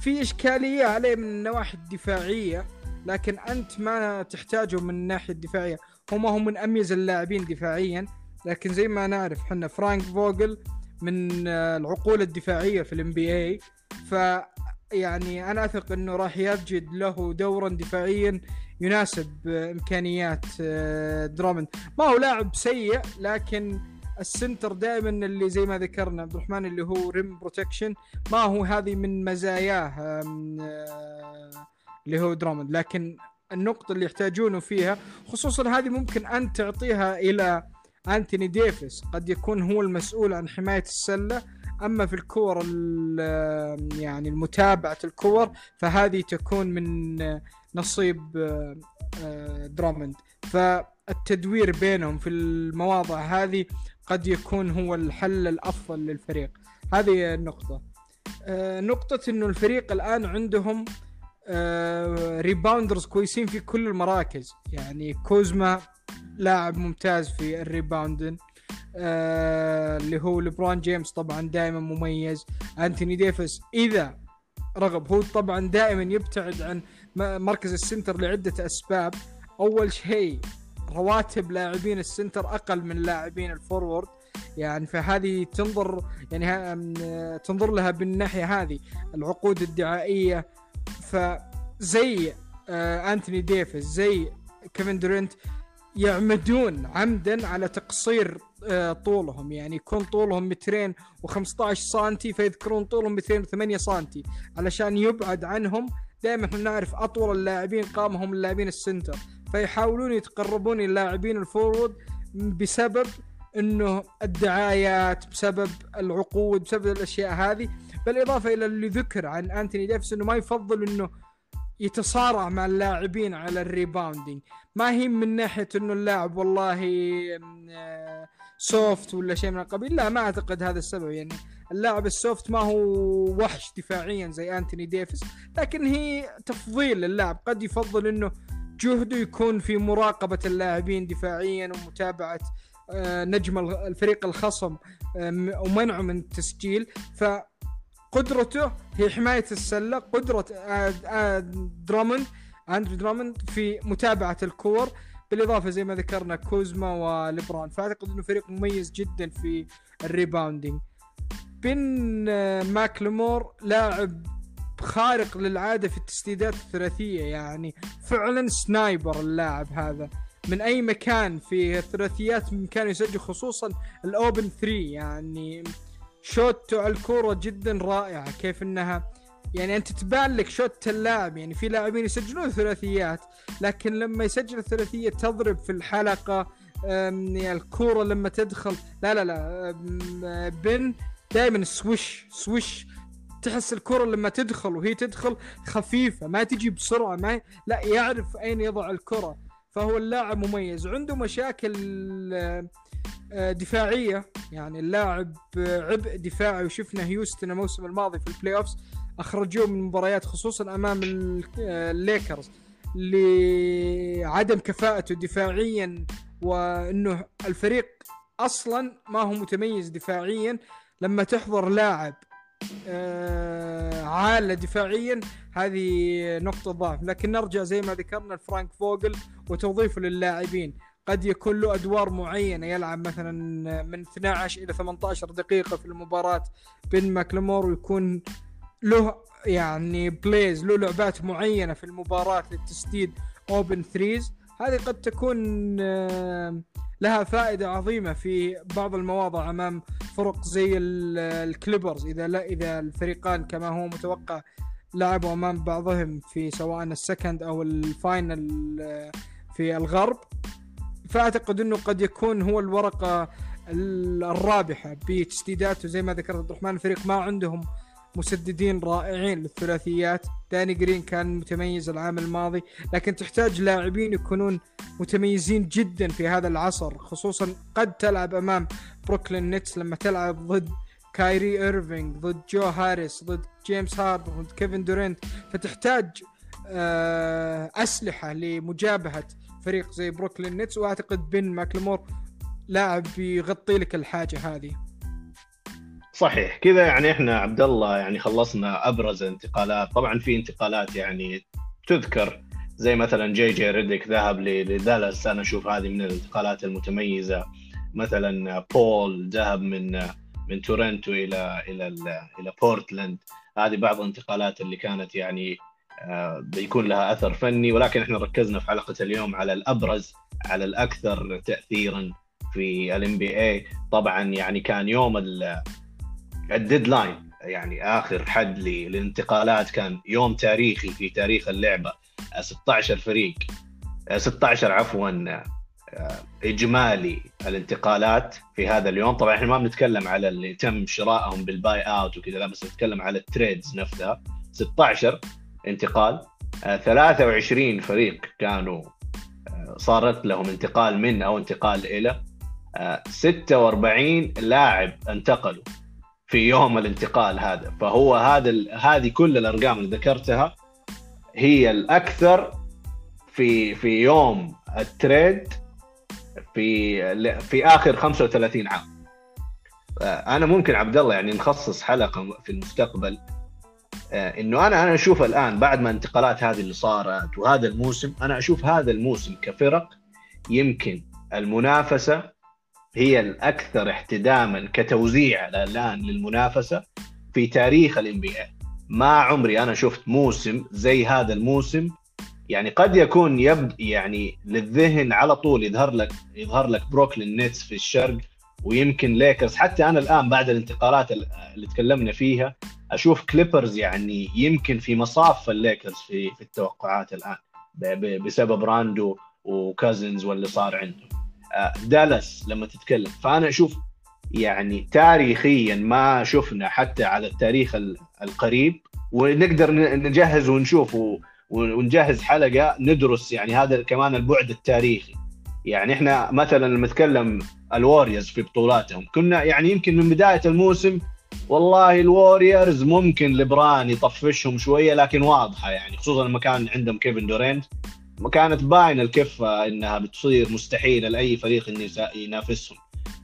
في إشكالية عليه من النواحي الدفاعية لكن أنت ما تحتاجه من الناحية الدفاعية. هو ما هو من أميز اللاعبين دفاعيا لكن زي ما نعرف إحنا فرانك فوجل من العقول الدفاعية في ال NBA ف يعني أنا أثق إنه راح يجد له دورا دفاعيا يناسب إمكانيات آه، درامند. ما هو لاعب سيء لكن ال center دائما اللي زي ما ذكرنا عبد الرحمن اللي هو rim protection ما هو هذه من مزاياه آه، اللي هو درامند لكن النقطة اللي يحتاجونه فيها خصوصا هذه ممكن أن تعطيها إلى أنتوني ديفيس. قد يكون هو المسؤول عن حماية السلة أما في الكور يعني المتابعة الكور فهذه تكون من نصيب آه، درامند فالتدوير بينهم في المواضع هذه قد يكون هو الحل الأفضل للفريق. هذه النقطة. آه، نقطة إنه الفريق الآن عندهم rebounders آه، كويسين في كل المراكز. يعني كوزما لاعب ممتاز في ال rebounding آه اللي هو لبرون جيمس طبعا دائما مميز. أنتوني ديفيس إذا رغب هو طبعا دائما يبتعد عن مركز ال center لعدة أسباب. أول شيء رواتب لاعبين ال center أقل من لاعبين ال forward. يعني فهذه تنظر يعني تنظر لها بالناحية هذه العقود الدعائية. فزي آه أنتوني ديفيس زي كيفن دورنت يعمدون عمدا على تقصير آه طولهم. يعني يكون طولهم مترين و15 سنتي فيذكرون طولهم مترين و8 سنتي علشان يبعد عنهم دائما إحنا نعرف أطول اللاعبين قامة هم اللاعبين ال center. فيحاولون يتقربون إلى اللاعبين ال forward بسبب إنه الدعايات بسبب العقود بسبب الأشياء هذه. بالإضافة إلى اللي ذكر عن أنتوني ديفيس إنه ما يفضل إنه يتصارع مع اللاعبين على ال rebounding. ما هي من ناحية إنه اللاعب والله soft ولا شيء من القبيل؟ لا ما أعتقد هذا السبب. يعني اللاعب ال soft ما هو وحش دفاعيا زي أنتوني ديفيس لكن هي تفضيل للاعب قد يفضل إنه جهده يكون في مراقبة اللاعبين دفاعيا ومتابعة آه، نجم الفريق الخصم ومنعه من التسجيل. فقدرته هي حماية السلة قدرة آه، دراموند أندريه دراموند في متابعة الكور. بالإضافة زي ما ذكرنا كوزما وليبرون فأعتقد إنه فريق مميز جدا في ال rebounding. بن ماكلمور لاعب خارق للعادة في التسديدات الثلاثية يعني فعلا sniper اللاعب هذا. من أي مكان في الثلاثيات بامكانه يسجل خصوصا ال open 3 يعني shoot ته على الكورة جدا رائعه كيف إنها يعني أنت تبان لك shoot اللاعب يعني في لاعبين يسجلون ثلاثيات لكن لما يسجل الثلاثية تضرب في الحلقة الكورة لما تدخل لا لا لا بن دائما swish swish تحس الكرة لما تدخل وهي تدخل خفيفة ما تجي بسرعة ما لا يعرف أين يضع الكرة فهو اللاعب مميز. عنده مشاكل آه، دفاعية يعني اللاعب عبء دفاعي وشفنا هيوستن الموسم الماضي في ال playoffs اخرجوه من المباريات خصوصا أمام الليكرز لعدم كفاءته دفاعيا وإنه الفريق أصلا ما هو متميز دفاعيا. لما تحضر لاعب آه، عالة دفاعيا هذه نقطة ضعف. لكن نرجع زي ما ذكرنا لفرانك فوغل وتوظيفه للاعبين. قد يكون له أدوار معينة يلعب مثلا من 12 إلى 18 دقيقة في المباراة بن ماكلمور ويكون له يعني plays له لعبات معينة في المباراة للتسديد open threes هذه قد تكون لها فائدة عظيمة في بعض المواضع أمام فرق زي الكليبرز. إذا لا إذا الفريقان كما هو متوقع لعبوا أمام بعضهم في سواء ال second أو ال final في الغرب فأعتقد إنه قد يكون هو الورقة الرابحة بتسديداته. زي ما ذكرت عبد الرحمن الفريق ما عندهم مسددين رائعين للثلاثيات. داني جرين كان متميز العام الماضي لكن تحتاج لاعبين يكونون متميزين جدا في هذا العصر خصوصا قد تلعب أمام بروكلين نيتس لما تلعب ضد كايري ايرفينج ضد جو هاريس ضد جيمس هاردن ضد كيفن دورينت. فتحتاج آه، أسلحة لمجابهة فريق زي بروكلين نيتس وأعتقد بن ماكلمور لاعب بيغطي لك الحاجة هذه. صحيح. كذا يعني إحنا عبد الله يعني خلصنا أبرز الانتقالات طبعا في انتقالات يعني تذكر زي مثلا جي جي ريديك ذهب لدالاس. أنا أشوف هذه من الانتقالات المتميزة. مثلا باول ذهب من من تورنتو إلى إلى إلى بورتلاند. هذه بعض الانتقالات اللي كانت يعني آه، بيكون لها أثر فني. ولكن إحنا ركزنا في حلقة اليوم على الأبرز على الأكثر تاثيرا في ال NBA طبعا يعني كان يوم ال deadline يعني آخر حد للانتقالات كان يوم تاريخي في تاريخ اللعبة 16 فريق 16 عفوا إجمالي الانتقالات في هذا اليوم. طبعا إحنا ما بنتكلم على اللي تم شرائهم بال buyout وكذا لا بس نتكلم على ال trades نفسها. 16 انتقال 23 فريق كانوا صارت لهم انتقال من أو انتقال إلى 46 لاعب انتقلوا. في يوم الانتقال هذا. فهو هذا هذه كل الأرقام اللي ذكرتها هي الأكثر في في يوم التريد في في آخر 35 عام. أنا ممكن عبد الله يعني نخصص حلقة في المستقبل آه، إنه أنا أنا أشوف الآن بعد ما الانتقالات هذه اللي صارت وهذا الموسم أنا أشوف هذا الموسم كفرق يمكن المنافسة هي الأكثر احتداما كتوزيع الآن للمنافسة في تاريخ ال NBA ما عمري أنا شفت موسم زي هذا الموسم. يعني قد يكون يبد يعني للذهن على طول يظهر لك يظهر لك بروكلين نيتس في الشرق ويمكن ليكرز حتى أنا الآن بعد الانتقالات اللي تكلمنا فيها أشوف كليبرز يعني يمكن في مصاف الليكرز في في التوقعات الآن بسبب راندو وكازنز واللي صار عندهم. دالاس لما تتكلم. فأنا أشوف يعني تاريخيا ما شفنا حتى على التاريخ القريب ونقدر نجهز ونشوف ونجهز حلقة ندرس يعني هذا كمان البعد التاريخي. يعني إحنا مثلا لما نتكلم الواريورز في بطولاتهم كنا يعني يمكن من بداية الموسم والله الواريورز ممكن ليبرون يطفشهم شوية لكن واضحة يعني خصوصا لما كان عندهم كيفن دورينت. كانت باينة الكفه إنها بتصير مستحيلة لأي فريق إنه ينافسهم.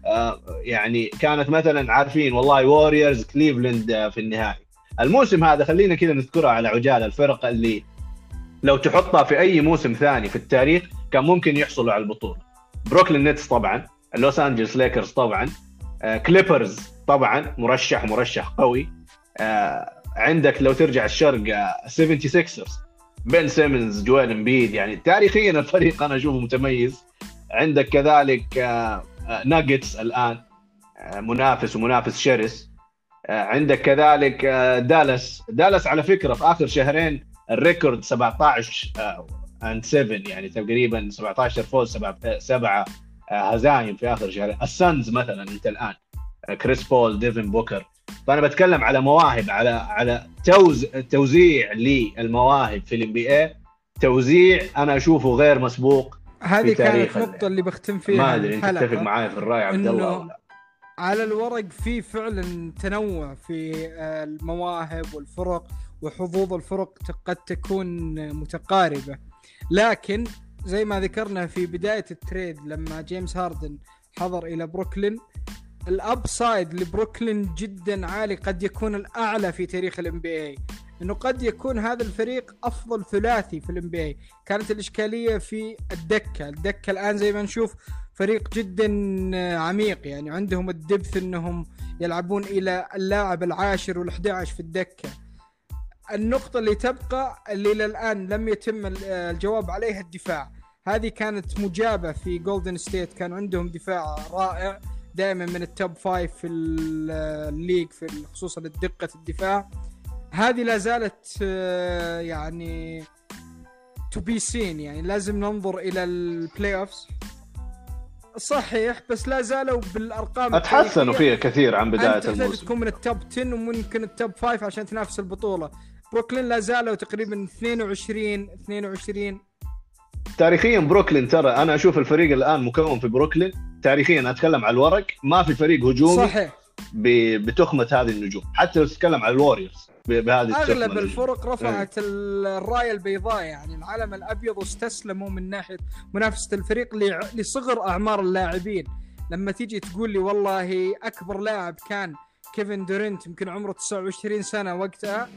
آه يعني كانت مثلا عارفين والله واريورز كليفلاند في النهائي. الموسم هذا خلينا كذا نذكرها على عجالة الفرق اللي لو تحطها في أي موسم ثاني في التاريخ كان ممكن يحصلوا على البطولة. بروكلين نيتس طبعا لوس انجلس ليكرز طبعا آه كليبرز طبعا مرشح مرشح قوي. آه عندك لو ترجع الشرق 76 آه بن سيمنز جويل امبيد يعني تاريخيا الفريق أنا أشوفه متميز. عندك كذلك ناجتس آه، الآن آه، منافس ومنافس شرس. آه، عندك كذلك دالاس. دالاس على فكرة في آخر شهرين ال record 17 and 7 يعني تقريبا 17 فوز سبعة هزايم في آخر شهرين. ال Suns مثلا أنت الآن كريس بول ديفن بوكر. فأنا بتكلم على مواهب على على توز توزيع للمواهب في ال NBA توزيع أنا أشوفه غير مسبوق هذه كانت النقطة اللي بختم فيها ما أدري أنت تتفق معي في الرأي عبد الله ولا على الورق في فعلا تنوع في آه، المواهب والفرق وحظوظ الفرق قد تكون متقاربة. لكن زي ما ذكرنا في بداية ال trade لما جيمس هاردن حضر إلى بروكلين ال upside لبروكلين جدا عالي قد يكون الأعلى في تاريخ ال NBA إنه قد يكون هذا الفريق أفضل ثلاثي في ال NBA كانت الإشكالية في الدكة. الدكة الآن زي ما نشوف فريق جدا عميق. يعني عندهم ال depth إنهم يلعبون إلى اللاعب العاشر وال11 في الدكة. النقطة اللي تبقى اللي إلى الآن لم يتم الجواب عليها الدفاع. هذه كانت مجابة في جولدن ستيت كان عندهم دفاع رائع. دائما من ال top five في ال league في خصوصا دقة الدفاع. هذه لا زالت آه، يعني to be seen يعني لازم ننظر إلى ال playoffs صحيح بس لا زالوا بالأرقام أتحسنوا فيها كثير عن بداية الموسم. تكون من ال top 10 وممكن ال top 5 عشان تنافس البطولة. بروكلين لا زالوا تقريبا 22 22 تاريخيا بروكلين ترى أنا أشوف الفريق الآن مكون في بروكلين. تاريخيا أتكلم على الورق. ما في فريق هجومي صحيح. بتخمة هذه النجوم. حتى لو تتكلم على الوريورز بهذه أغلب الفرق رفعت إيه. الراية البيضاء يعني العلم الأبيض واستسلموا من ناحية منافسة الفريق لصغر أعمار اللاعبين. لما تيجي تقول لي والله أكبر لاعب كان كيفن دورنت يمكن عمره 29 سنة وقتها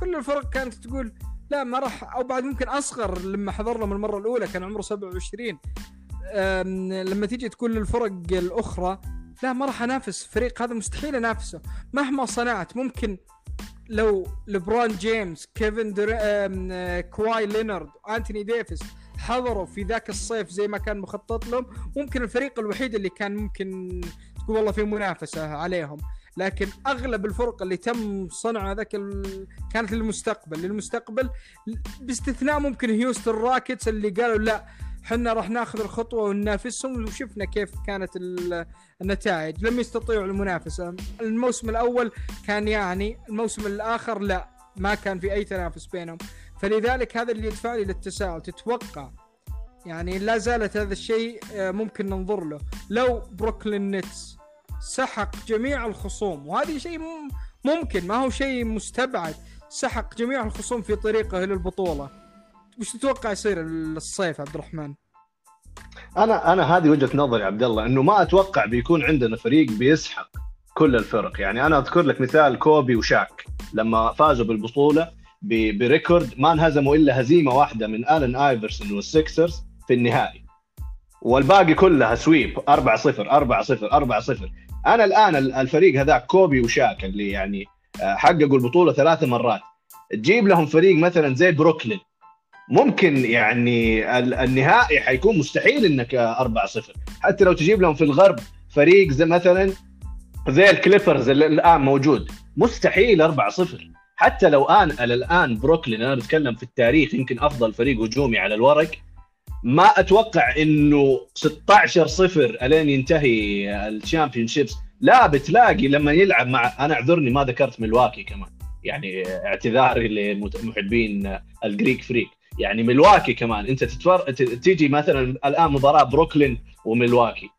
كل الفرق كانت تقول لا ما راح أو بعد ممكن أصغر لما حضرنا من المرة الأولى كان عمره 27 لما تيجي تقول للفرق الأخرى لا ما راح أنافس فريق هذا مستحيل أنافسه. مهما صنعت ممكن لو لبرون جيمس كيفن در... كواي لينارد أنتوني ديفيس حضروا في ذاك الصيف زي ما كان مخطط لهم ممكن الفريق الوحيد اللي كان ممكن تقول والله في منافسة عليهم. لكن أغلب الفرق اللي تم صنع ذاك ال... كانت للمستقبل. للمستقبل باستثناء ممكن هيوستن راكيتس اللي قالوا لا حنا راح ناخذ الخطوة وننافسهم وشفنا كيف كانت النتائج. لم يستطيعوا المنافسة. الموسم الأول كان يعني الموسم الآخر لا ما كان في أي تنافس بينهم. فلذلك هذا اللي يدفعني للتساؤل. تتوقع يعني لا زالت هذا الشيء آه، ممكن ننظر له. لو بروكلين نتس سحق جميع الخصوم وهذه شيء ممكن ما هو شيء مستبعد. سحق جميع الخصوم في طريقه للبطولة. وش تتوقع يصير الصيف عبد الرحمن؟ أنا أنا هذه وجهة نظري عبد الله إنه ما أتوقع بيكون عندنا فريق بيسحق كل الفرق. يعني أنا أذكر لك مثال كوبي وشاك. لما فازوا بالبطولة ب record ما انهزموا إلا هزيمة واحدة من آلن آيفرسون والسكسرز في النهائي. والباقي كلها sweep 4 0 4 0 4 0 أنا الآن الفريق هذاك كوبي وشاك اللي يعني آه، حققوا البطولة ثلاث مرات. تجيب لهم فريق مثلا زي بروكلين. ممكن يعني النهائي حيكون مستحيل إنك 4 0 حتى لو تجيب لهم في الغرب فريق زي مثلا زي الكليبرز اللي الآن موجود مستحيل 4 0 حتى لو ان الآن بروكلين أنا بتكلم في التاريخ يمكن أفضل فريق هجومي على الورق. ما أتوقع إنه 16 0 إلين ينتهي ال championships لا بتلاقي لما يلعب مع أنا أعذرني ما ذكرت ملواكي كمان. يعني اعتذاري للمحبين ال Greek Freak يعني ملواكي كمان. انت تتفر... تيجي مثلا الآن مباراة بروكلين وملواكي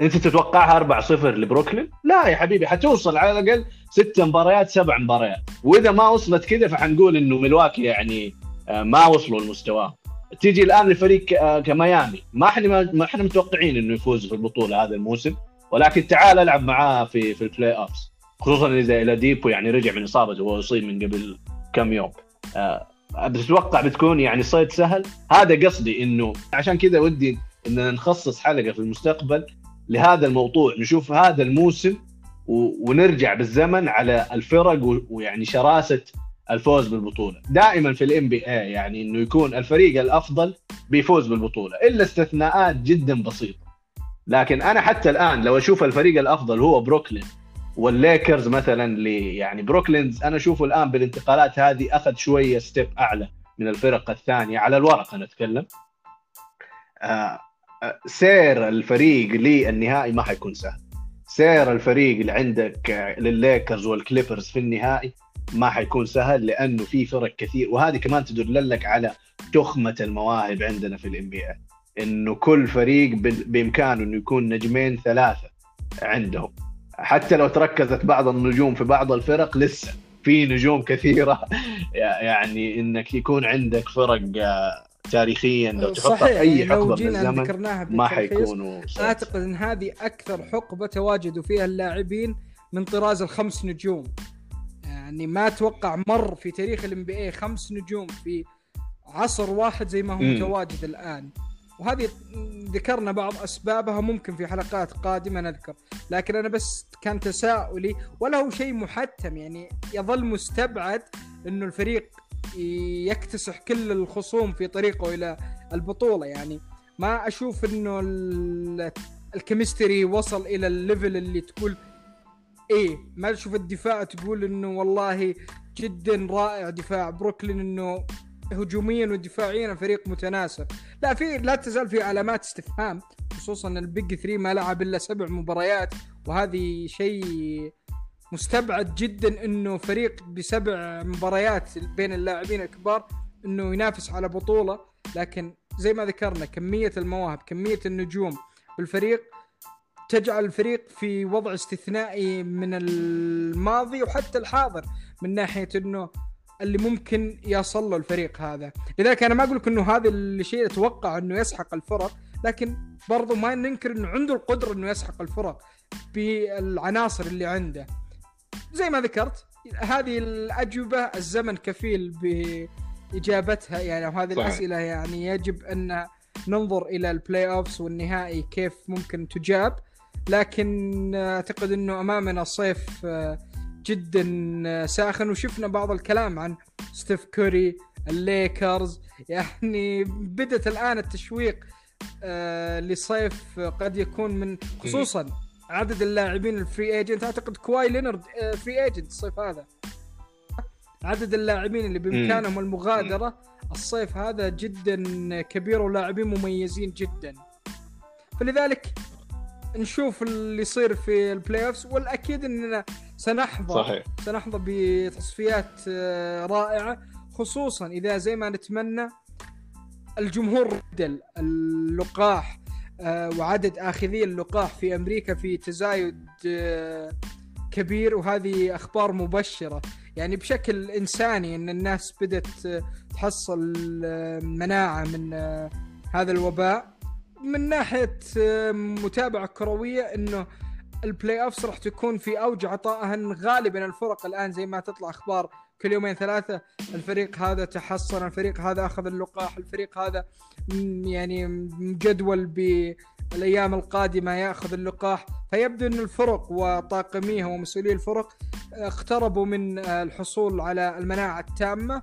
انت تتوقعها 4-0 لبروكلين؟ لا يا حبيبي حتوصل على الأقل ست مباريات سبع مباريات. وإذا ما وصلت كذا فحنقول إنه ملواكي يعني آه، ما وصلوا لمستواه تيجي الآن لفريق آه، كميامي. ما إحنا ما إحنا متوقعين إنه يفوز في البطولة هذا الموسم. ولكن تعال ألعب معاه في في ال playoffs خصوصا إذا أولاديبو يعني رجع من اصابته وهو أصيب من قبل كم يوم. أه بتتوقع بتكون يعني صيد سهل؟ هذا قصدي إنه عشان كذا ودي اننا نخصص حلقة في المستقبل لهذا الموضوع نشوف هذا الموسم ونرجع بالزمن على الفرق ويعني شراسة الفوز بالبطولة. دائما في ال NBA يعني إنه يكون الفريق الأفضل بيفوز بالبطولة إلا استثناءات جدا بسيطة. لكن أنا حتى الآن لو أشوف الفريق الأفضل هو بروكلين والليكرز مثلا اللي يعني بروكلين أنا أشوفه الآن بالانتقالات هذه أخذ شوية step أعلى من الفرق الثانية. على الورق أنا أتكلم. آه سير الفريق للنهائي ما حيكون سهل. سير الفريق اللي عندك للليكرز والكليبرز في النهائي ما حيكون سهل لأنه في فرق كثير. وهذه كمان تدل لك على تخمة المواهب عندنا في الام بي إنه كل فريق بإمكانه إنه يكون نجمين ثلاثة عندهم. حتى لو تركزت بعض النجوم في بعض الفرق لسه في نجوم كثيرة. يعني إنك يكون عندك فرق تاريخيا لو تحطها في أي يعني حقبة من الزمن ما حيكونوا أعتقد إن هذه أكثر حقبة تواجدوا فيها اللاعبين من طراز الخمس نجوم. يعني ما أتوقع مر في تاريخ ال NBA خمس نجوم في عصر واحد زي ما هو متواجد الآن. وهذه ذكرنا بعض أسبابها ممكن في حلقات قادمة نذكر لكن أنا بس كان تساؤلي ولا هو شيء محتم؟ يعني يظل مستبعد إنه الفريق يكتسح كل الخصوم في طريقه إلى البطولة. يعني ما أشوف إنه ال chemistry وصل إلى ال level اللي تقول إيه ما أشوف الدفاع تقول إنه والله جدا رائع دفاع. بروكلين إنه هجوميا ودفاعيا الفريق متناسق. لا في لا تزال في علامات استفهام خصوصا البيج 3 ما لعب إلا سبع مباريات وهذه شيء مستبعد جدا إنه فريق بسبع مباريات بين اللاعبين الكبار إنه ينافس على بطولة. لكن زي ما ذكرنا كمية المواهب كمية النجوم بالفريق تجعل الفريق في وضع استثنائي من الماضي وحتى الحاضر من ناحية إنه اللي ممكن يصل له الفريق هذا. لذلك أنا ما أقول لك إنه هذا الشيء أتوقع إنه يسحق الفرق لكن برضو ما ننكر إنه عنده القدرة إنه يسحق الفرق بالعناصر اللي عنده. زي ما ذكرت هذه الأجوبة الزمن كفيل بإجابتها يعني وهذه صحيح. الأسئلة يعني يجب أن ننظر إلى ال playoffs والنهائي كيف ممكن تجاب. لكن أعتقد إنه أمامنا صيف جدا ساخن. وشفنا بعض الكلام عن ستيف كوري الليكرز. يعني بدت الآن التشويق آه، لصيف قد يكون من خصوصا عدد اللاعبين ال free agent أعتقد كواي لينرد free agent الصيف هذا. عدد اللاعبين اللي بإمكانهم المغادرة الصيف هذا جدا كبير ولاعبين مميزين جدا. فلذلك نشوف اللي يصير في ال playoffs والأكيد إننا سنحظى صحيح. سنحظى بتصفيات آه، رائعة خصوصا إذا زي ما نتمنى الجمهور بعد اللقاح آه، وعدد آخذي اللقاح في أمريكا في تزايد آه، كبير وهذه أخبار مبشرة يعني بشكل إنساني إن الناس بدأت تحصل مناعة من هذا الوباء من ناحية متابعة كروية إنه ال playoffs راح تكون في أوج عطائها غالبا الفرق الآن زي ما تطلع أخبار كل يومين ثلاثة الفريق هذا تحصن الفريق هذا أخذ اللقاح الفريق هذا يعني مجدول بالأيام القادمة يأخذ اللقاح. فيبدو أن الفرق وطاقميها ومسؤولي الفرق اقتربوا من الحصول على المناعة التامة.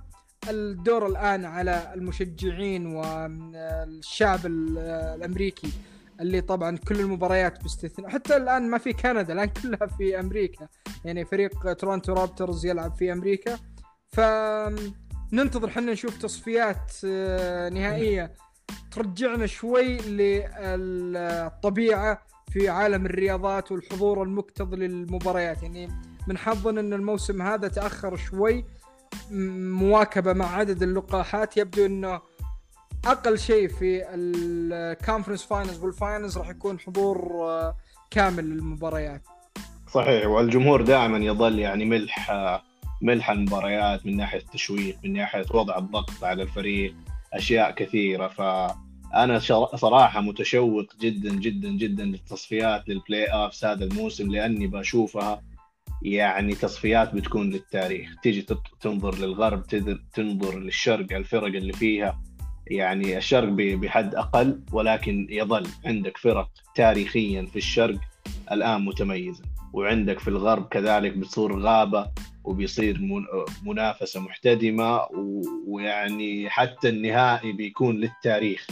الدور الآن على المشجعين والشعب الأمريكي اللي طبعا كل المباريات باستثناء. حتى الآن ما في كندا الآن كلها في أمريكا. يعني فريق تورونتو رابترز يلعب في أمريكا. ف ننتظر حنا نشوف تصفيات آه، نهائية. ترجعنا شوي للطبيعة في عالم الرياضات والحضور المكتظ للمباريات. يعني من حظنا إن الموسم هذا تأخر شوي. مواكبة مع عدد اللقاحات يبدو إنه أقل شيء في ال conference finals وال finals راح يكون حضور آه، كامل للمباريات. صحيح والجمهور دائما يظل يعني ملح ملح المباريات من ناحية التشويق من ناحية وضع الضغط على الفريق أشياء كثيرة. فأنا صراحة متشوق جدا جدا جدا للتصفيات لل playoffs هذا الموسم لأني بشوفها يعني تصفيات بتكون للتاريخ. تيجي تنظر للغرب تنظر للشرق الفرق اللي فيها. يعني الشرق بحد أقل ولكن يظل عندك فرق تاريخيا في الشرق الآن متميزة. وعندك في الغرب كذلك بتصير غابة وبيصير منافسة محتدمة ويعني حتى النهائي بيكون للتاريخ.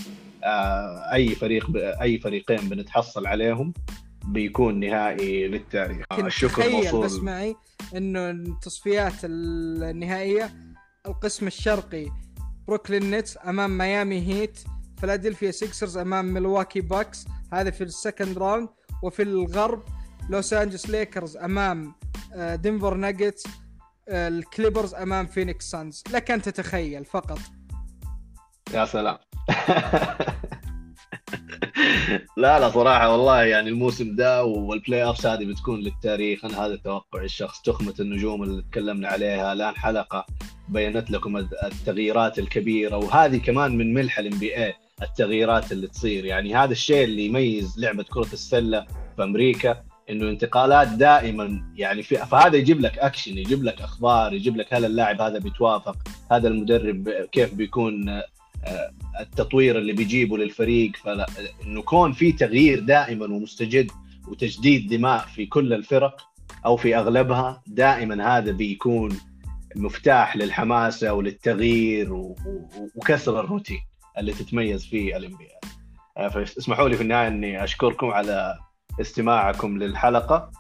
آه، أي فريق أي فريقين بنتحصل عليهم بيكون نهائي للتاريخ. الشكر موصول. بس معي إنه التصفيات النهائية القسم الشرقي بروكلين نتس أمام ميامي هيت فلادلفيا سيكسرز أمام ميلواكي باكس هذا في ال second round وفي الغرب لوس انجلس ليكرز أمام دنفر ناجتس الكليبرز أمام فينيكس سانز لك أن تتخيل فقط. يا سلام. لا لا صراحة والله يعني الموسم ده وال playoffs هذه بتكون للتاريخ. أنا هذا توقعي الشخصي تخمة النجوم اللي تكلمنا عليها. الآن حلقة بينت لكم التغييرات الكبيرة وهذه كمان من ملح ال NBA التغييرات اللي تصير. يعني هذا الشيء اللي يميز لعبة كرة السلة في أمريكا إنه انتقالات دائما يعني في فهذا يجيب لك أكشن يجيب لك أخبار يجيب لك هل اللاعب هذا بيتوافق هذا المدرب كيف بيكون التطوير اللي بيجيبه للفريق. فانه كون في تغيير دائما ومستجد وتجديد دماء في كل الفرق أو في أغلبها دائما هذا بيكون مفتاح للحماسة وللتغيير وكسر الروتين اللي تتميز فيه الام بي فاسمحوا لي في النهاية إني أشكركم على استماعكم للحلقة.